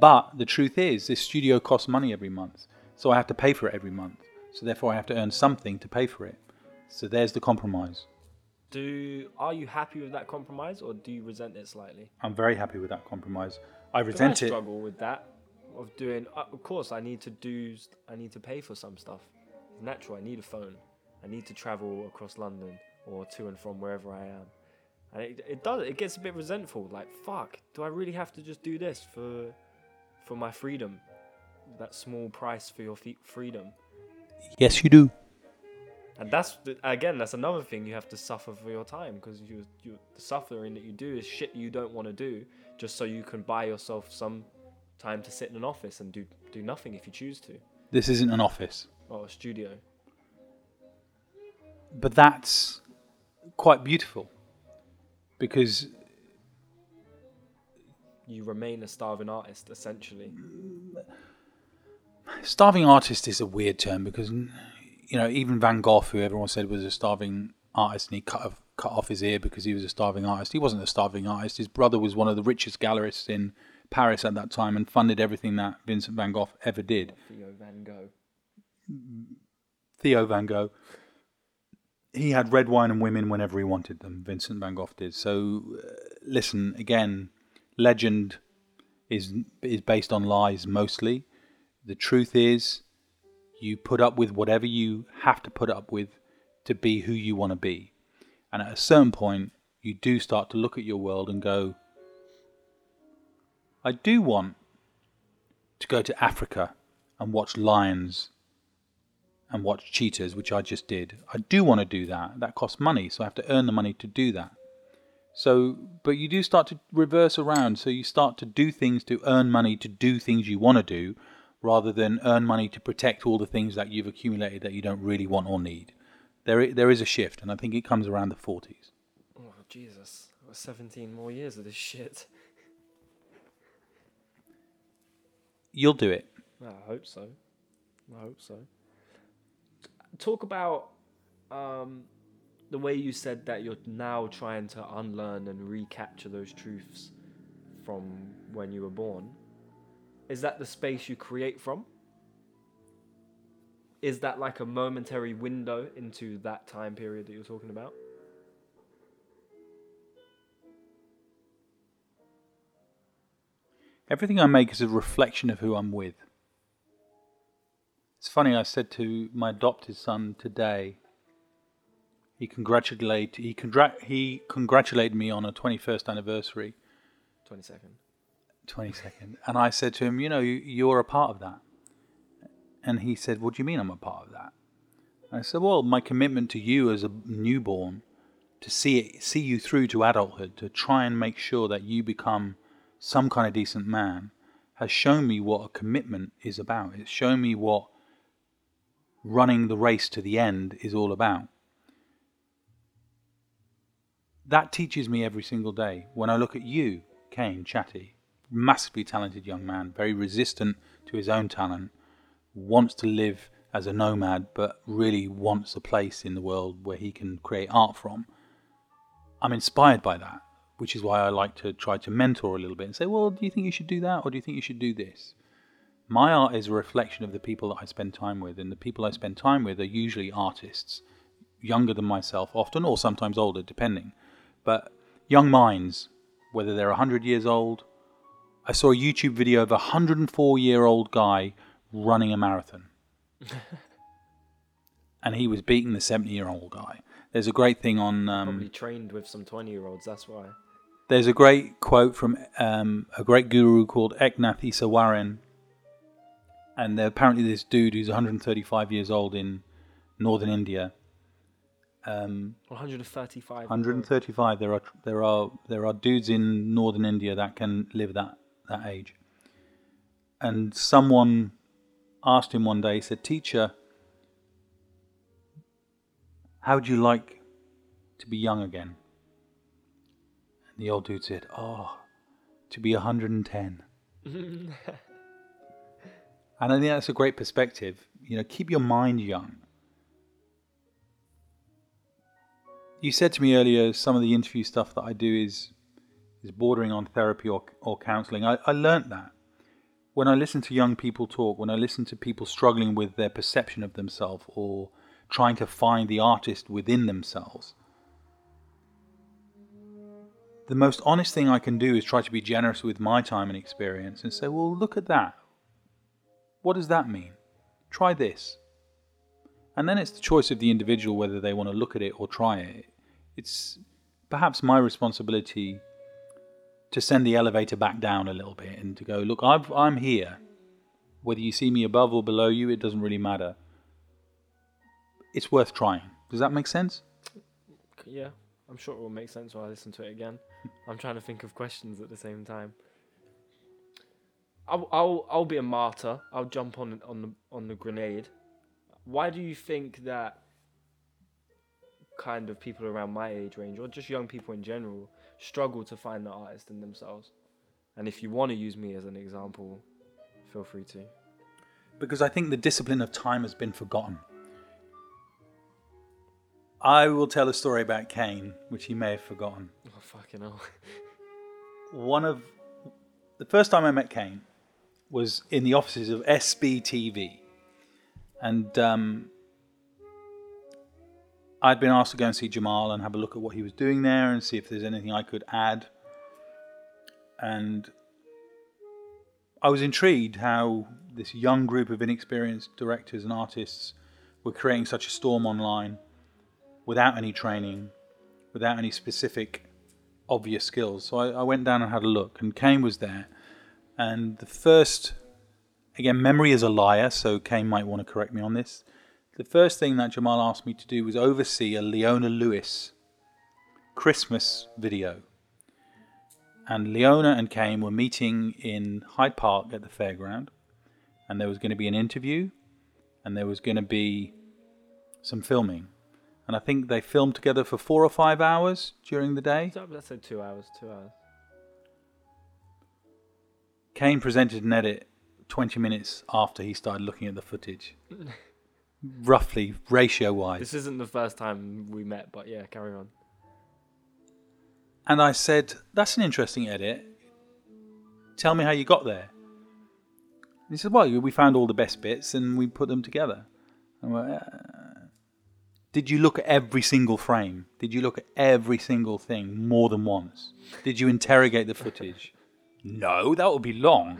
But the truth is, this studio costs money every month, so I have to pay for it every month. So therefore, I have to earn something to pay for it. So there's the compromise. Do are you happy with that compromise, or do you resent it slightly? I'm very happy with that compromise. I resent I it. struggle with that of doing. Uh, of course, I need to do. I need to pay for some stuff. It's natural. I need a phone. I need to travel across London or to and from wherever I am. And it, it does. It gets a bit resentful. Like fuck. Do I really have to just do this for for my freedom? That small price for your fe- freedom. Yes, you do. And that's again, that's another thing you have to suffer for your time because you, you the suffering that you do is shit you don't want to do just so you can buy yourself some time to sit in an office and do do nothing if you choose to This isn't an office. or a studio. But that's quite beautiful because You remain a starving artist essentially. starving artist is a weird term because you know even Van Gogh, who everyone said was a starving artist, and he cut a cut off his ear because he was a starving artist. He wasn't a starving artist. His brother was one of the richest gallerists in Paris at that time and funded everything that Vincent van Gogh ever did. Theo Van Gogh. Theo van Gogh. He had red wine and women whenever he wanted them. Vincent van Gogh did. So, uh, listen again. Legend is is based on lies mostly. The truth is, you put up with whatever you have to put up with to be who you want to be. And at a certain point, you do start to look at your world and go, I do want to go to Africa and watch lions and watch cheetahs, which I just did. I do want to do that. That costs money, so I have to earn the money to do that. So, but you do start to reverse around. So you start to do things to earn money to do things you want to do, rather than earn money to protect all the things that you've accumulated that you don't really want or need. There, there is a shift, and I think it comes around the 40s. Oh Jesus! 17 more years of this shit. You'll do it. I hope so. I hope so. Talk about um, the way you said that you're now trying to unlearn and recapture those truths from when you were born. Is that the space you create from? Is that like a momentary window into that time period that you're talking about? Everything I make is a reflection of who I'm with. It's funny, I said to my adopted son today, he congratulated, he, congrat- he congratulated me on a 21st anniversary, 22nd. 22nd, and I said to him, you know, you, you're a part of that. And he said, what do you mean I'm a part of that? I said, well, my commitment to you as a newborn, to see it, see you through to adulthood, to try and make sure that you become some kind of decent man, has shown me what a commitment is about. It's shown me what running the race to the end is all about. That teaches me every single day. When I look at you, Kane Chatty, massively talented young man, very resistant to his own talent, wants to live as a nomad, but really wants a place in the world where he can create art from. I'm inspired by that, which is why I like to try to mentor a little bit and say, well, do you think you should do that or do you think you should do this? My art is a reflection of the people that I spend time with, and the people I spend time with are usually artists, younger than myself often, or sometimes older, depending. But young minds, whether they're 100 years old. I saw a YouTube video of a 104 year old guy running a marathon. and he was beating the 70 year old guy. There's a great thing on. Um, Probably trained with some 20 year olds, that's why. there's a great quote from um, a great guru called Eknath Easwaran. And there, apparently, this dude who's 135 years old in northern India. Um, 135. 135. There are there are there are dudes in northern India that can live that that age. And someone asked him one day. He said, "Teacher, how would you like to be young again?" And the old dude said, "Oh, to be 110." and I think that's a great perspective. You know, keep your mind young. you said to me earlier some of the interview stuff that I do is is bordering on therapy or or counselling. I, I learnt that when I listen to young people talk, when I listen to people struggling with their perception of themselves or trying to find the artist within themselves. The most honest thing I can do is try to be generous with my time and experience and say, well, look at that. What does that mean? Try this. And then it's the choice of the individual whether they want to look at it or try it. It's perhaps my responsibility to send the elevator back down a little bit and to go, look, I've, I'm here. Whether you see me above or below you, it doesn't really matter. It's worth trying. Does that make sense? Yeah, I'm sure it will make sense when I listen to it again. I'm trying to think of questions at the same time. I'll I'll, I'll be a martyr. I'll jump on on the on the grenade. Why do you think that kind of people around my age range, or just young people in general, struggle to find the artist in themselves? And if you want to use me as an example, feel free to. Because I think the discipline of time has been forgotten. I will tell a story about Kane, which he may have forgotten. Oh fucking hell. One of the first time I met Kane was in the offices of SBTV, and um, I'd been asked to go and see Jamal and have a look at what he was doing there and see if there's anything I could add. And I was intrigued how this young group of inexperienced directors and artists were creating such a storm online without any training, without any specific obvious skills. So I, I went down and had a look, and Kane was there. And the first, again, memory is a liar, so Kane might want to correct me on this. The first thing that Jamal asked me to do was oversee a Leona Lewis Christmas video. And Leona and Kane were meeting in Hyde Park at the fairground, and there was going to be an interview, and there was going to be some filming. And I think they filmed together for four or five hours during the day. Let's say two hours. Two hours. Kane presented an edit 20 minutes after he started looking at the footage. Roughly, ratio wise. This isn't the first time we met, but yeah, carry on. And I said, That's an interesting edit. Tell me how you got there. And he said, Well, we found all the best bits and we put them together. I went, uh, Did you look at every single frame? Did you look at every single thing more than once? Did you interrogate the footage? no, that would be long.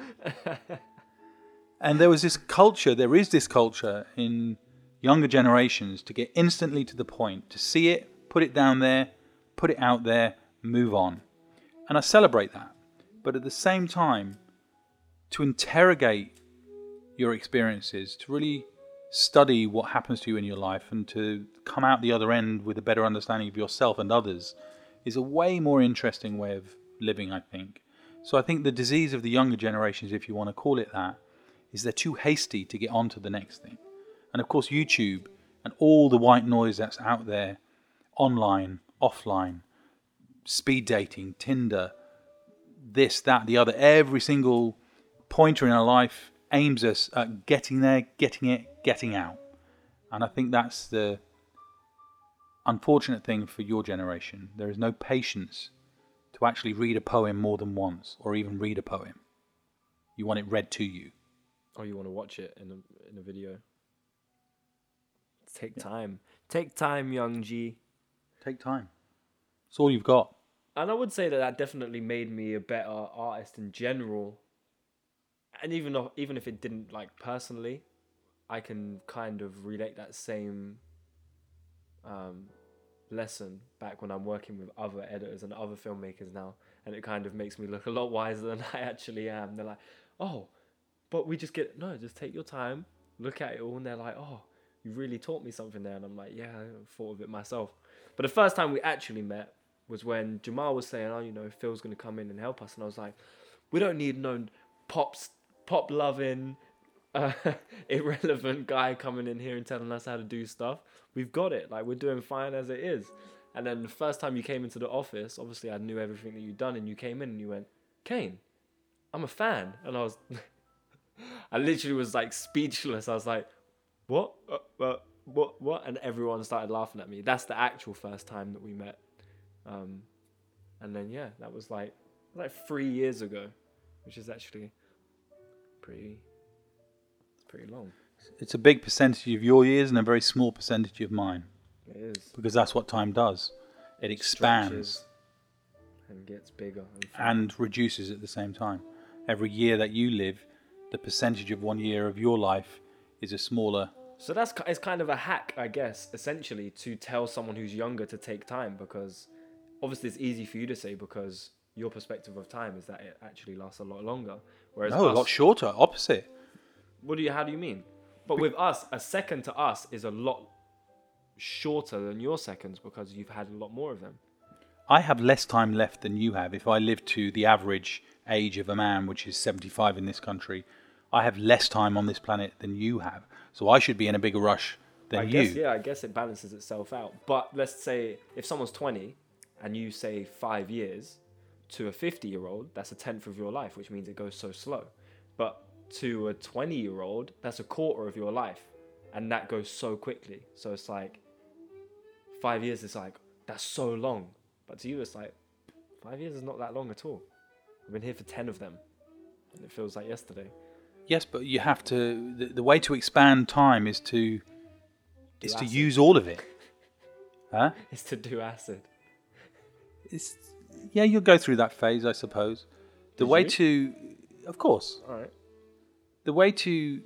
and there was this culture, there is this culture in younger generations to get instantly to the point, to see it, put it down there, put it out there, move on. And I celebrate that. But at the same time, to interrogate your experiences, to really study what happens to you in your life, and to come out the other end with a better understanding of yourself and others is a way more interesting way of living, I think. So I think the disease of the younger generations, if you want to call it that, is they're too hasty to get on to the next thing. And of course, YouTube and all the white noise that's out there, online, offline, speed dating, Tinder, this, that, the other, every single pointer in our life aims us at getting there, getting it, getting out. And I think that's the unfortunate thing for your generation. There is no patience to actually read a poem more than once or even read a poem. You want it read to you. Or you want to watch it in a in a video. Take time. Take time, young G. Take time. It's all you've got. And I would say that that definitely made me a better artist in general. And even though, even if it didn't like personally, I can kind of relate that same um, lesson back when I'm working with other editors and other filmmakers now, and it kind of makes me look a lot wiser than I actually am. They're like, "Oh, but we just get no, just take your time, look at it all," and they're like, "Oh, you really taught me something there," and I'm like, "Yeah, I thought of it myself." But the first time we actually met was when Jamal was saying, "Oh, you know, Phil's gonna come in and help us," and I was like, "We don't need no pops, pop loving." Uh, irrelevant guy coming in here and telling us how to do stuff. We've got it. Like we're doing fine as it is. And then the first time you came into the office, obviously I knew everything that you'd done, and you came in and you went, "Kane, I'm a fan," and I was, I literally was like speechless. I was like, "What? Uh, uh, what? What?" And everyone started laughing at me. That's the actual first time that we met. Um, and then yeah, that was like like three years ago, which is actually pretty pretty long. It's a big percentage of your years and a very small percentage of mine. It is. Because that's what time does. It expands and gets bigger and, and reduces at the same time. Every year that you live, the percentage of one year of your life is a smaller. So that's it's kind of a hack, I guess, essentially, to tell someone who's younger to take time because obviously it's easy for you to say because your perspective of time is that it actually lasts a lot longer. Whereas No, a lot shorter. Opposite. What do you? How do you mean? But with us, a second to us is a lot shorter than your seconds because you've had a lot more of them. I have less time left than you have. If I live to the average age of a man, which is 75 in this country, I have less time on this planet than you have. So I should be in a bigger rush than I you. guess yeah, I guess it balances itself out. But let's say if someone's 20 and you say five years to a 50 year old, that's a tenth of your life, which means it goes so slow. But to a 20 year old, that's a quarter of your life, and that goes so quickly. So it's like five years is like that's so long, but to you it's like five years is not that long at all. I've been here for ten of them, and it feels like yesterday. Yes, but you have to. The, the way to expand time is to is to acid. use all of it. Huh? It's to do acid. It's yeah. You'll go through that phase, I suppose. The Did way you? to, of course, All right. the way to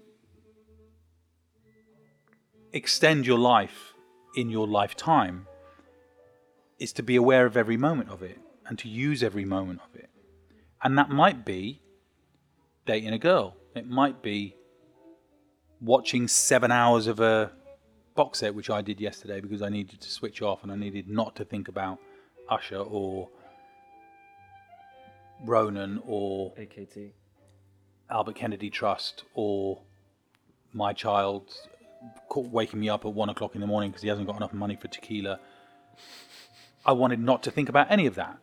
extend your life in your lifetime is to be aware of every moment of it and to use every moment of it. And that might be dating a girl. It might be watching seven hours of a box set, which I did yesterday because I needed to switch off and I needed not to think about Usher or Ronan or AKT. Albert Kennedy Trust or my child waking me up at one o'clock in the morning because he hasn't got enough money for tequila. I wanted not to think about any of that.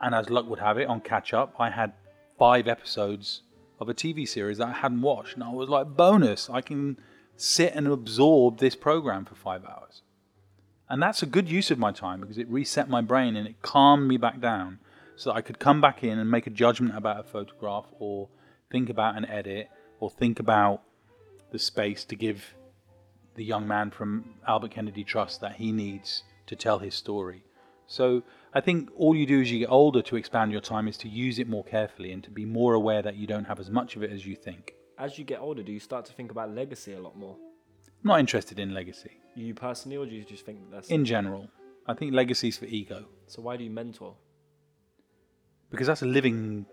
And as luck would have it, on catch up, I had five episodes of a TV series that I hadn't watched. And I was like, bonus, I can sit and absorb this program for five hours. And that's a good use of my time because it reset my brain and it calmed me back down so that I could come back in and make a judgment about a photograph or think about an edit or think about the space to give the young man from Albert Kennedy Trust that he needs to tell his story. So I think all you do as you get older to expand your time is to use it more carefully and to be more aware that you don't have as much of it as you think. As you get older, do you start to think about legacy a lot more? I'm not interested in legacy You personally, or do you just think that that's in general. I think legacy's for ego so? Why do you mentor? because that's a living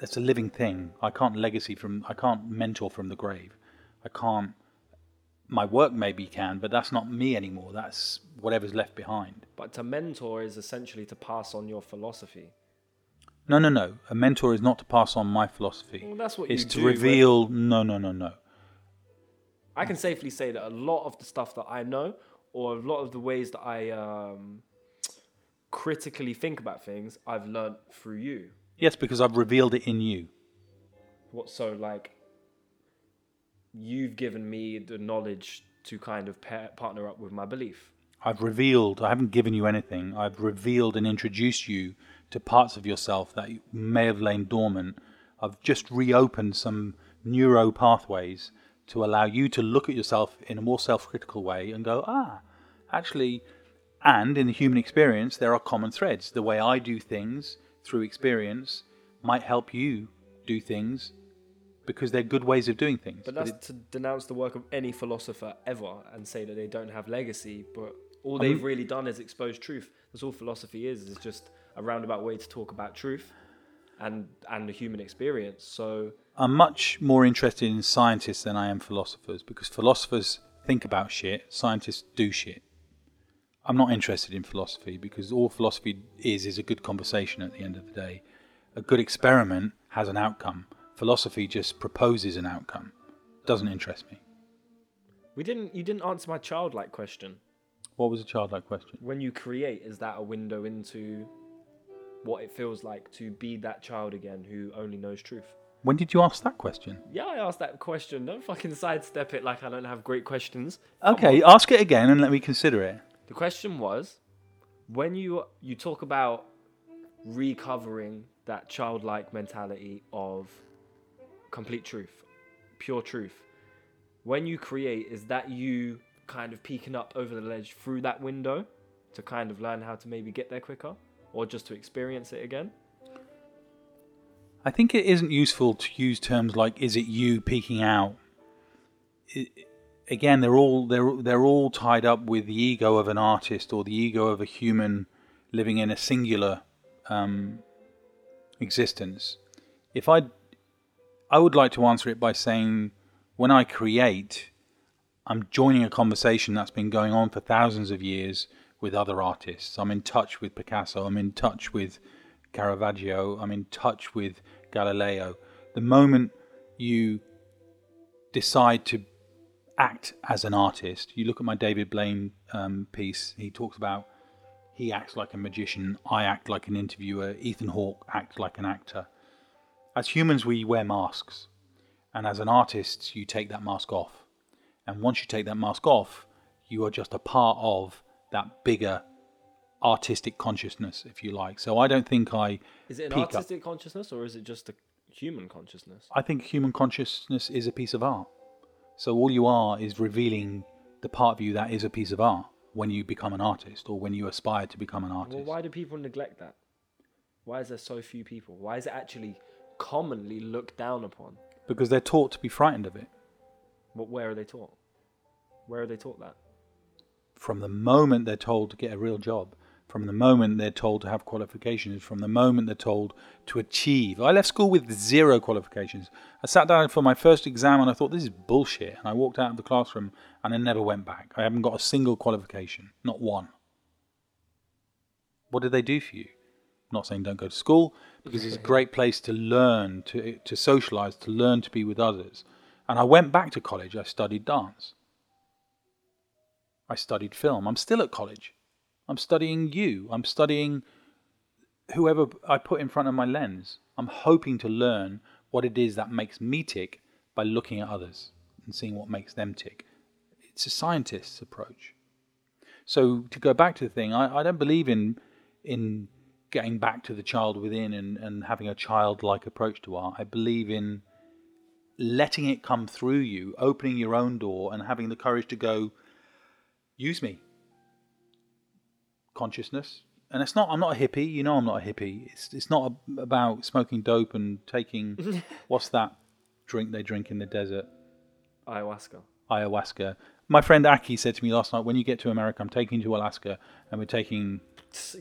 that's a living thing. I can't legacy from I can't mentor from the grave. I can't my work maybe can, but that's not me anymore. That's whatever's left behind. But to mentor is essentially to pass on your philosophy. No, no, no. A mentor is not to pass on my philosophy. Well, that's what it's you to do, reveal. No, no, no, no. I can safely say that a lot of the stuff that I know, or a lot of the ways that I um, critically think about things, I've learned through you. Yes, because I've revealed it in you. What so like? You've given me the knowledge to kind of pair, partner up with my belief. I've revealed. I haven't given you anything. I've revealed and introduced you to parts of yourself that may have lain dormant. I've just reopened some neuro pathways to allow you to look at yourself in a more self-critical way and go, ah, actually. And in the human experience, there are common threads. The way I do things through experience might help you do things because they're good ways of doing things. But But that's it- to denounce the work of any philosopher ever and say that they don't have legacy. But all I mean- they've really done is expose truth. That's all philosophy is. Is just a roundabout way to talk about truth and and the human experience. So I'm much more interested in scientists than I am philosophers because philosophers think about shit, scientists do shit. I'm not interested in philosophy because all philosophy is is a good conversation at the end of the day. A good experiment has an outcome. Philosophy just proposes an outcome. Doesn't interest me. we didn't. You didn't answer my childlike question. What was a childlike question? When you create, is that a window into what it feels like to be that child again who only knows truth? When did you ask that question? Yeah, I asked that question. Don't fucking sidestep it like I don't have great questions. Okay, ask it again and let me consider it. The question was, when you you talk about recovering that childlike mentality of complete truth, pure truth. When you create, is that you kind of peeking up over the ledge through that window to kind of learn how to maybe get there quicker, or just to experience it again? I think it isn't useful to use terms like "is it you peeking out." It, again, they're all they're they're all tied up with the ego of an artist or the ego of a human living in a singular um, existence. If I, I would like to answer it by saying, when I create, I'm joining a conversation that's been going on for thousands of years with other artists. I'm in touch with Picasso. I'm in touch with Caravaggio. I'm in touch with Galileo. The moment you decide to act as an artist, you look at my David Blaine um, piece. He talks about he acts like a magician. I act like an interviewer. Ethan Hawke acts like an actor. As humans, we wear masks, and as an artist, you take that mask off. And once you take that mask off, You are just a part of that bigger artistic consciousness, if you like. So I don't think I. Is it an peak up- artistic consciousness or is it just a human consciousness? I think human consciousness is a piece of art. So all you are is revealing the part of you that is a piece of art when you become an artist or when you aspire to become an artist. Well, why do people neglect that? Why is there so few people? Why is it actually commonly looked down upon? Because they're taught to be frightened of it. But Where are they taught? Where are they taught that? From the moment they're told to get a real job, from the moment they're told to have qualifications, from the moment they're told to achieve. I left school with zero qualifications. I sat down for my first exam and I thought, this is bullshit. And I walked out of the classroom and I never went back. I haven't got a single qualification, not one. What did they do for you? Not saying don't go to school because it's a great place to learn, to, to socialize, to learn to be with others. And I went back to college. I studied dance. I studied film. I'm still at college. I'm studying you. I'm studying whoever I put in front of my lens. I'm hoping to learn what it is that makes me tick by looking at others and seeing what makes them tick. It's a scientist's approach. So to go back to the thing, I, I don't believe in in getting back to the child within and, and having a childlike approach to art. I believe in letting it come through you, opening your own door and having the courage to go, use me. Consciousness. And it's not, I'm not a hippie, you know I'm not a hippie. It's, it's not about smoking dope and taking, what's that drink they drink in the desert? Ayahuasca. Ayahuasca. My friend Aki said to me last night, when you get to America, I'm taking you to Alaska and we're taking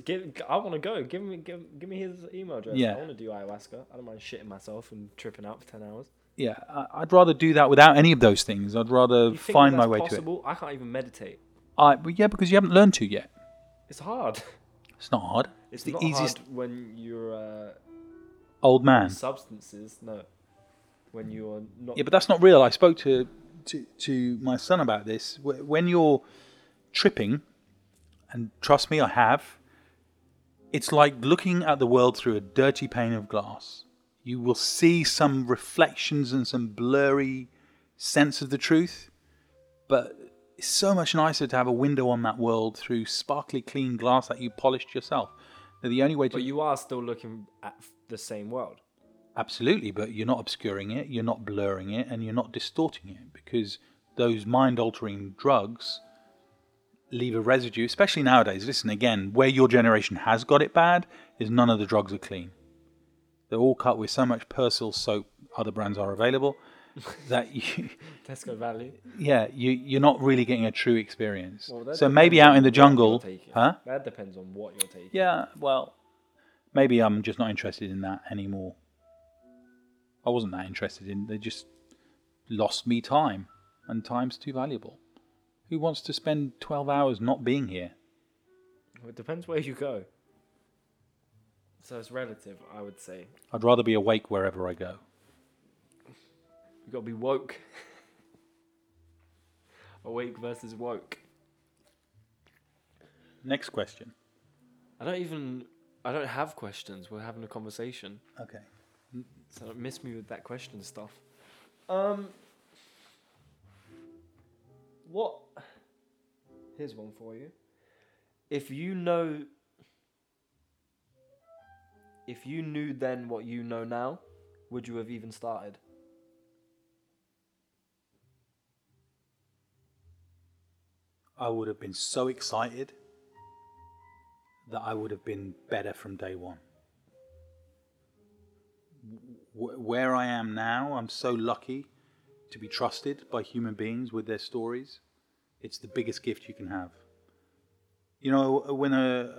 Give, I want to go. Give me, give, give me his email address. Yeah. I want to do ayahuasca. I don't mind shitting myself and tripping out for ten hours. yeah, I- I'd rather do that without any of those things. I'd rather You think find that's my way possible? I can't even meditate. I, yeah, because you haven't learned to yet. It's hard. It's not hard. It's, It's the easiest when you're uh, old man. substances. No, when you're not. Yeah, but that's not real. I spoke to to, to my son about this. When you're tripping, and trust me, I have. It's like looking at the world through a dirty pane of glass. You will see some reflections and some blurry sense of the truth, but it's so much nicer to have a window on that world through sparkly, clean glass that you polished yourself. Now, the only way to but you are still looking at the same world. Absolutely, but you're not obscuring it, you're not blurring it, and you're not distorting it because those mind altering drugs leave a residue, especially nowadays. Listen, again, where your generation has got it bad is none of the drugs are clean. They're all cut with so much Persil soap, other brands are available, that you, Tesco Value. yeah, you, you're not really getting a true experience. Well, so maybe out in the jungle, huh? That depends on what you're taking. Yeah, well, maybe I'm just not interested in that anymore. I wasn't that interested in. They just lost me time, and time's too valuable. Who wants to spend 12 hours not being here? Well, It depends where you go. So it's relative, I would say. I'd rather be awake wherever I go. You've got to be woke. Awake versus woke. Next question. I don't even. I don't have questions. We're having a conversation, Okay. so don't miss me with that question stuff. Um. What? Here's one for you. If you know. If you knew then what you know now, would you have even started? I would have been so excited that I would have been better from day one. Wh- Where I am now, I'm so lucky to be trusted by human beings with their stories. It's the biggest gift you can have. You know, when uh,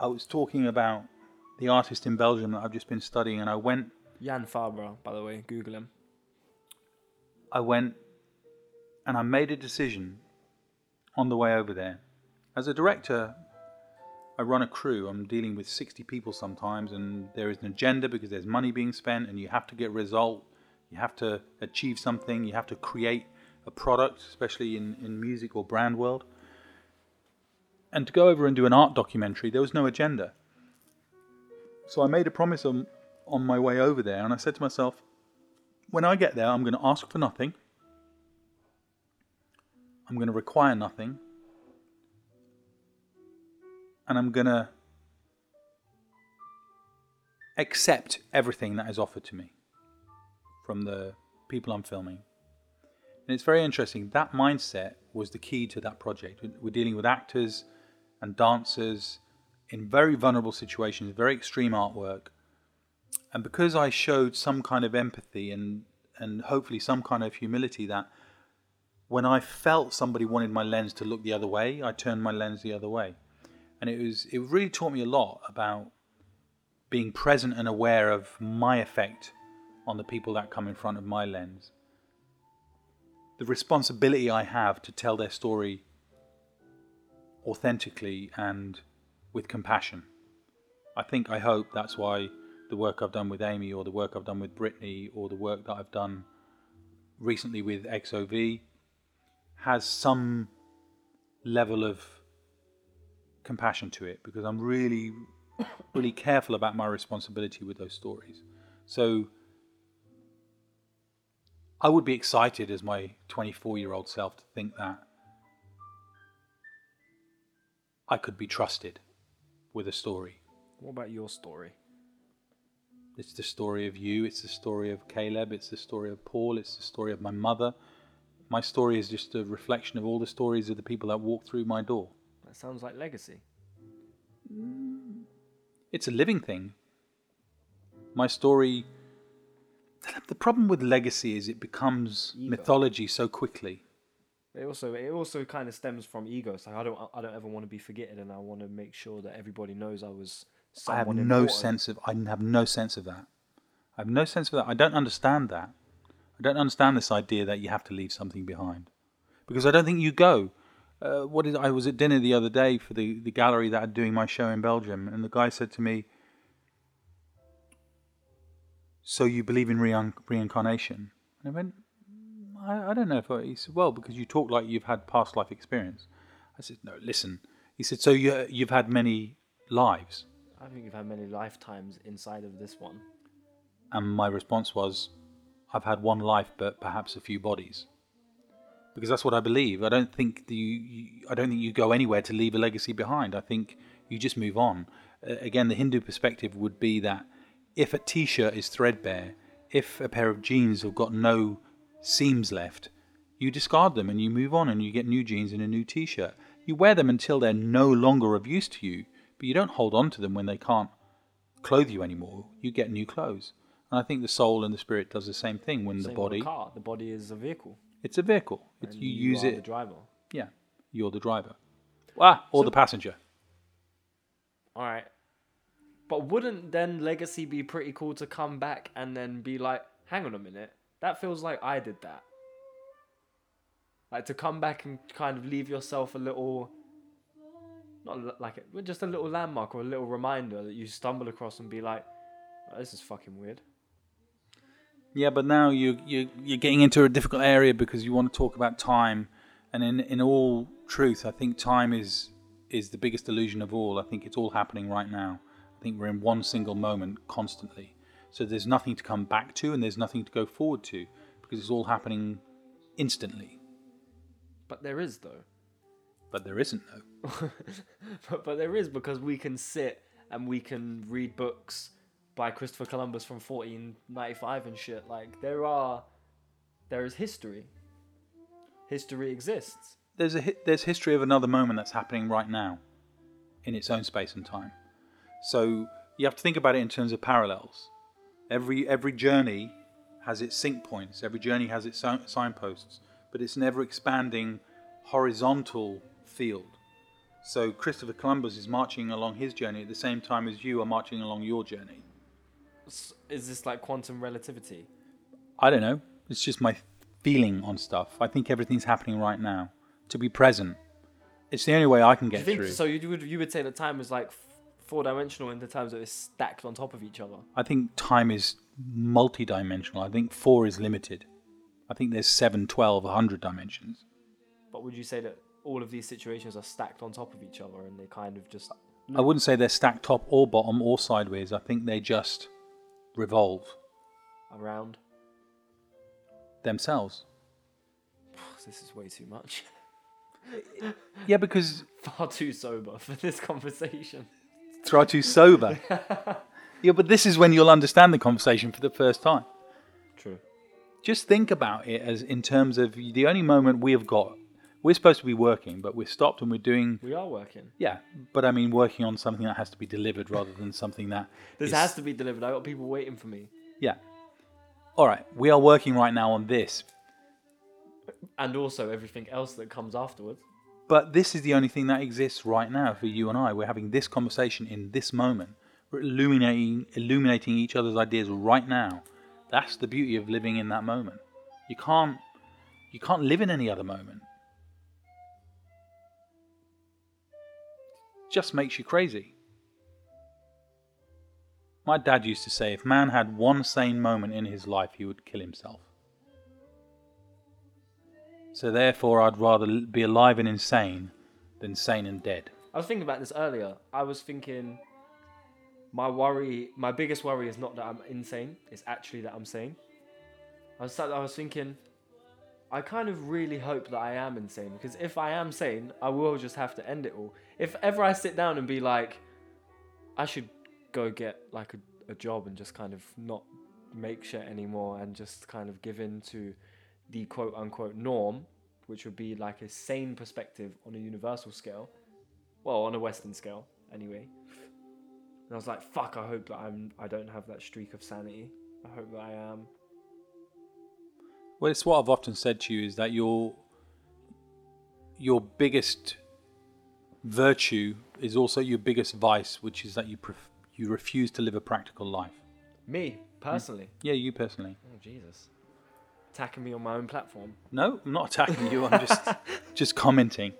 I was talking about the artist in Belgium that I've just been studying, and I went Jan Fabre, by the way, Google him. I went and I made a decision on the way over there. As a director, I run a crew. I'm dealing with 60 people sometimes, and there is an agenda because there's money being spent, and you have to get a result. You have to achieve something. You have to create a product, especially in, in music or brand world. And to go over and do an art documentary, there was no agenda. So I made a promise on, on my way over there, and I said to myself, when I get there, I'm going to ask for nothing. I'm going to require nothing. and I'm gonna accept everything that is offered to me from the people I'm filming. And it's very interesting. That mindset was the key to that project. We're dealing with actors and dancers in very vulnerable situations, very extreme artwork. And because I showed some kind of empathy and, and hopefully some kind of humility, that when I felt somebody wanted my lens to look the other way, I turned my lens the other way. And it was it really taught me a lot about being present and aware of my effect on the people that come in front of my lens. The responsibility I have to tell their story authentically and with compassion. I think, I hope that's why the work I've done with Amy or the work I've done with Brittany or the work that I've done recently with XOV has some level of compassion to it because I'm really, really careful about my responsibility with those stories. So I would be excited as my 24 year old self to think that I could be trusted with a story. What about your story? It's the story of you, it's the story of Caleb, it's the story of Paul, it's the story of my mother. My story is just a reflection of all the stories of the people that walk through my door. That sounds like legacy. It's a living thing. My story. The problem with legacy is it becomes Ego. mythology so quickly. It also it also kind of stems from ego. It's like I don't I don't ever want to be forgotten, and I want to make sure that everybody knows I was. I have no important. sense of. I have no sense of that. I have no sense of that. I don't understand that. I don't understand this idea that you have to leave something behind, because I don't think you go. Uh, what is? I was at dinner the other day for the the gallery that are doing my show in Belgium, and the guy said to me, "So you believe in rein- reincarnation?" And I went, I, I don't know if I, he said, well, because you talk like you've had past life experience. I said, no, listen. He said, so you, you've had many lives. I think you've had many lifetimes inside of this one. And my response was, I've had one life, but perhaps a few bodies. Because that's what I believe. I don't think the, you, I don't think you go anywhere to leave a legacy behind. I think you just move on. Uh, again, the Hindu perspective would be that if a T-shirt is threadbare, if a pair of jeans have got no seams left, you discard them and you move on and you get new jeans and a new T-shirt. You wear them until they're no longer of use to you, but you don't hold on to them when they can't clothe you anymore. You get new clothes. And I think the soul and the spirit does the same thing when the Same with body. car. The body is a vehicle. It's a vehicle. It's, and you, use it. The driver. yeah, you're the driver. Ah, or So- the passenger. All right. But wouldn't then legacy be pretty cool to come back and then be like, hang on a minute, that feels like I did that. Like to come back and kind of leave yourself a little, not like it, just a little landmark or a little reminder that you stumble across and be like, "Oh, this is fucking weird. Yeah, but now you you you're getting into a difficult area because you want to talk about time, and in in all truth, I think time is is the biggest illusion of all. I think it's all happening right now. I think we're in one single moment constantly. So there's nothing to come back to, and there's nothing to go forward to because it's all happening instantly. But there is though. But there isn't though. but, but there is because we can sit and we can read books by Christopher Columbus from 1495 and shit. Like there are, there is history. History exists. there's a there's history of another moment that's happening right now in its own space and time so you have to think about it in terms of parallels. Every every journey has its sync points. Every journey has its signposts but it's an ever expanding horizontal field. So christopher columbus is marching along his journey at the same time as you are marching along your journey. Is this like quantum relativity? i don't know. It's just my feeling on stuff. I think everything's happening right now. To be present. It's the only way i can get through. so? You would you would say that time is like four dimensional in the terms that it's stacked on top of each other. I think time is multi-dimensional. I think four is limited. I think there's 7, 12, 100 dimensions. But would you say that all of these situations are stacked on top of each other and they kind of just I wouldn't say they're stacked top or bottom or sideways. I think they just revolve around? themselves. This is way too much. yeah, because Far too sober for this conversation. Try too sober. yeah, but this is when you'll understand the conversation for the first time. True. Just think about it as in terms of the only moment we have got. We're supposed to be working, but we're stopped and we're doing. We are working. Yeah, but I mean, working on something that has to be delivered rather than something that. This is- has to be delivered. I got people waiting for me. Yeah. All right, we are working right now on this, And also everything else that comes afterwards. But this is the only thing that exists right now for you and I. We're having this conversation in this moment. We're illuminating, illuminating each other's ideas right now. That's the beauty of living in that moment. You can't, you can't live in any other moment. It Just makes you crazy. My dad used to say if man had one sane moment in his life, he would kill himself. So therefore, I'd rather be alive and insane than sane and dead. I was thinking about this earlier. I was thinking my worry, my biggest worry is not that I'm insane, it's actually that I'm sane. I was I was thinking I kind of really hope that I am insane because if I am sane, I will just have to end it all. If ever I sit down and be like I should go get like a, a job and just kind of not make shit anymore and just kind of give in to the quote unquote norm, which would be like a sane perspective on a universal scale well on a western scale anyway. And i was like fuck i hope that i'm i don't have that streak of sanity. I hope that i am. Well, it's what I've often said to you is that your your biggest virtue is also your biggest vice, which is that you pref- you refuse to live a practical life. me personally? Yeah, you personally. oh jesus attacking me on my own platform No, I'm not attacking you. I'm just just commenting.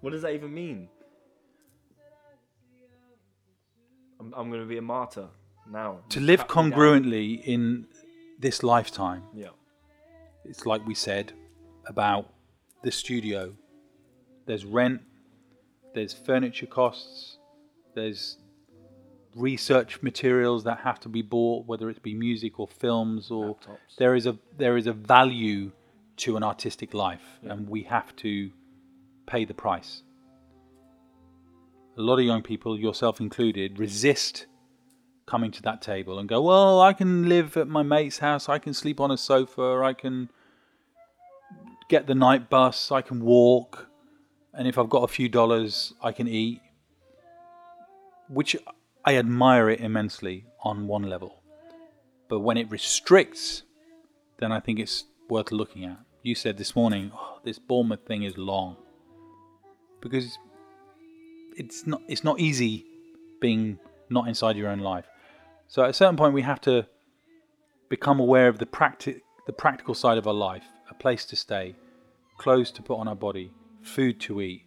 what does that even mean i'm, I'm gonna be a martyr now To live Cut me down. congruently in this lifetime, yeah it's like we said about the studio. There's rent, there's furniture costs, there's research materials that have to be bought, whether it be music or films or Laptops. there is a there is a value to an artistic life and we have to pay the price. A lot of young people, yourself included, resist coming to that table and go, Well, I can live at my mate's house, I can sleep on a sofa, I can get the night bus, I can walk, and if I've got a few dollars, I can eat. Which I admire it immensely on one level. But when it restricts, then I think it's worth looking at. You said this morning, oh, this Bournemouth thing is long. Because it's not it's not easy being not inside your own life. So at a certain point we have to become aware of the practi- the practical side of our life, a place to stay, clothes to put on our body, food to eat,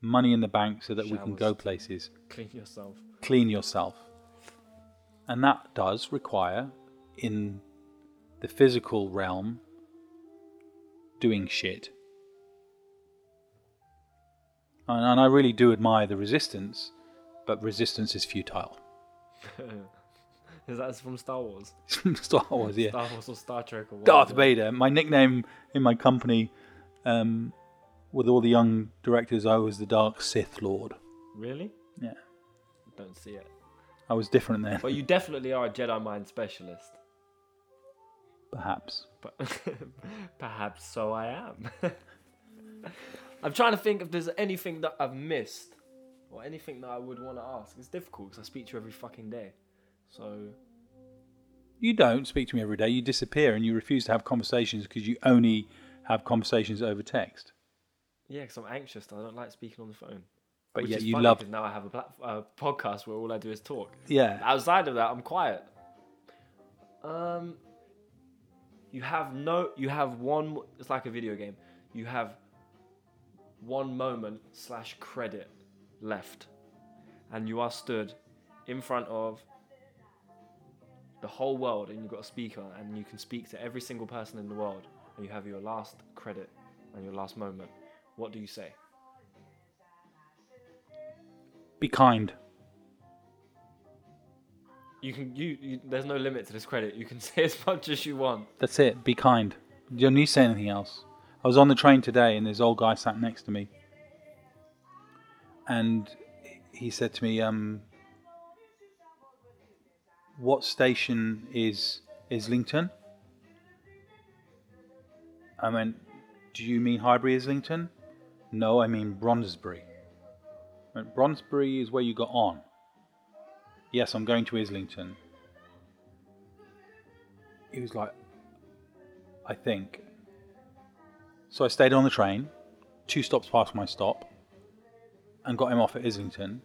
money in the bank so that we can go places, clean yourself clean yourself. And that does require in the physical realm doing shit. And, and I really do admire the resistance, but resistance is futile. is that from star wars Star Wars, yeah. star wars or star trek or Darth. Vader. My nickname in my company, um, with all the young directors, I was the Dark Sith Lord. really Yeah, don't see it I was different then, But you definitely are a Jedi mind specialist. perhaps. Perhaps so I am. I'm trying to think if there's anything that I've missed or anything that I would want to ask. It's difficult because I speak to you every fucking day. So You don't speak to me every day. You disappear and you refuse to have conversations because you only have conversations over text. Yeah, because I'm anxious. I don't like speaking on the phone. But yeah, you love. now I have a, plat- a podcast where all I do is talk. Yeah. Outside of that, I'm quiet. Um, you have no. You have one. It's like a video game. You have one moment slash credit left, and you are stood in front of the whole world, and you've got a speaker, and you can speak to every single person in the world, and you have your last credit and your last moment. What do you say? Be kind. You can. You, you. There's no limit to this credit. You can say as much as you want. That's it. Be kind. You don't need to say anything else. I was on the train today, and this old guy sat next to me, and he said to me, um, "What station is Islington?" I went, "Do you mean Highbury Islington?" No, I mean Brondesbury. I went, Brondesbury is where you got on. Yes, I'm going to Islington. He was like, I think. So I stayed on the train, two stops past my stop, and got him off at Islington.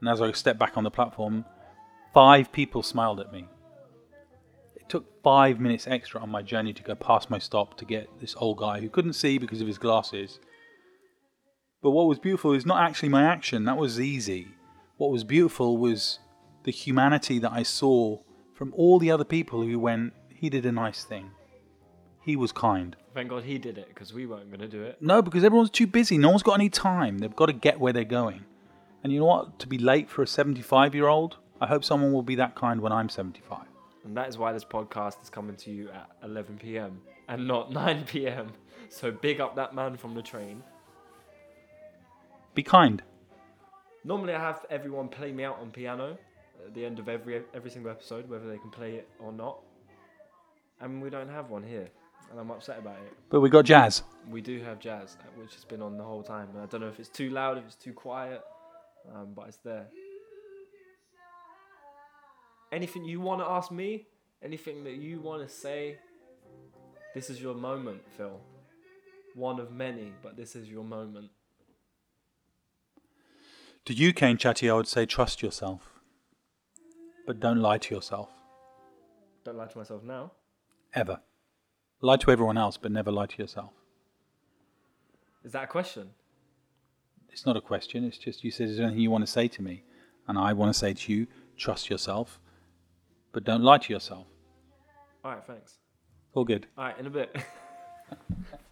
And as I stepped back on the platform, five people smiled at me. It took five minutes extra on my journey to go past my stop to get this old guy who couldn't see because of his glasses. But what was beautiful is not actually my action, that was easy. What was beautiful was the humanity that I saw from all the other people who went, he did a nice thing. He was kind. Thank God he did it because we weren't going to do it. No, because everyone's too busy. No one's got any time. They've got to get where they're going. And you know what? To be late for a 75 year old, I hope someone will be that kind when I'm 75. And that is why this podcast is coming to you at 11 p.m. and not 9 p.m. So big up that man from the train. Be kind. Normally, I have everyone play me out on piano at the end of every every single episode, whether they can play it or not. And we don't have one here, and I'm upset about it. But we got jazz. We do have jazz, which has been on the whole time. And I don't know if it's too loud, if it's too quiet, um, but it's there. Anything you want to ask me? Anything that you want to say? This is your moment, Phil. One of many, but this is your moment. To you, Kane Chatty, I would say trust yourself. But don't lie to yourself. Don't lie to myself now. Ever. Lie to everyone else, but never lie to yourself. Is that a question? It's not a question. It's just you said, Is there anything you want to say to me? And I want to say to you, trust yourself, but don't lie to yourself. All right, thanks. All good. All right, in a bit.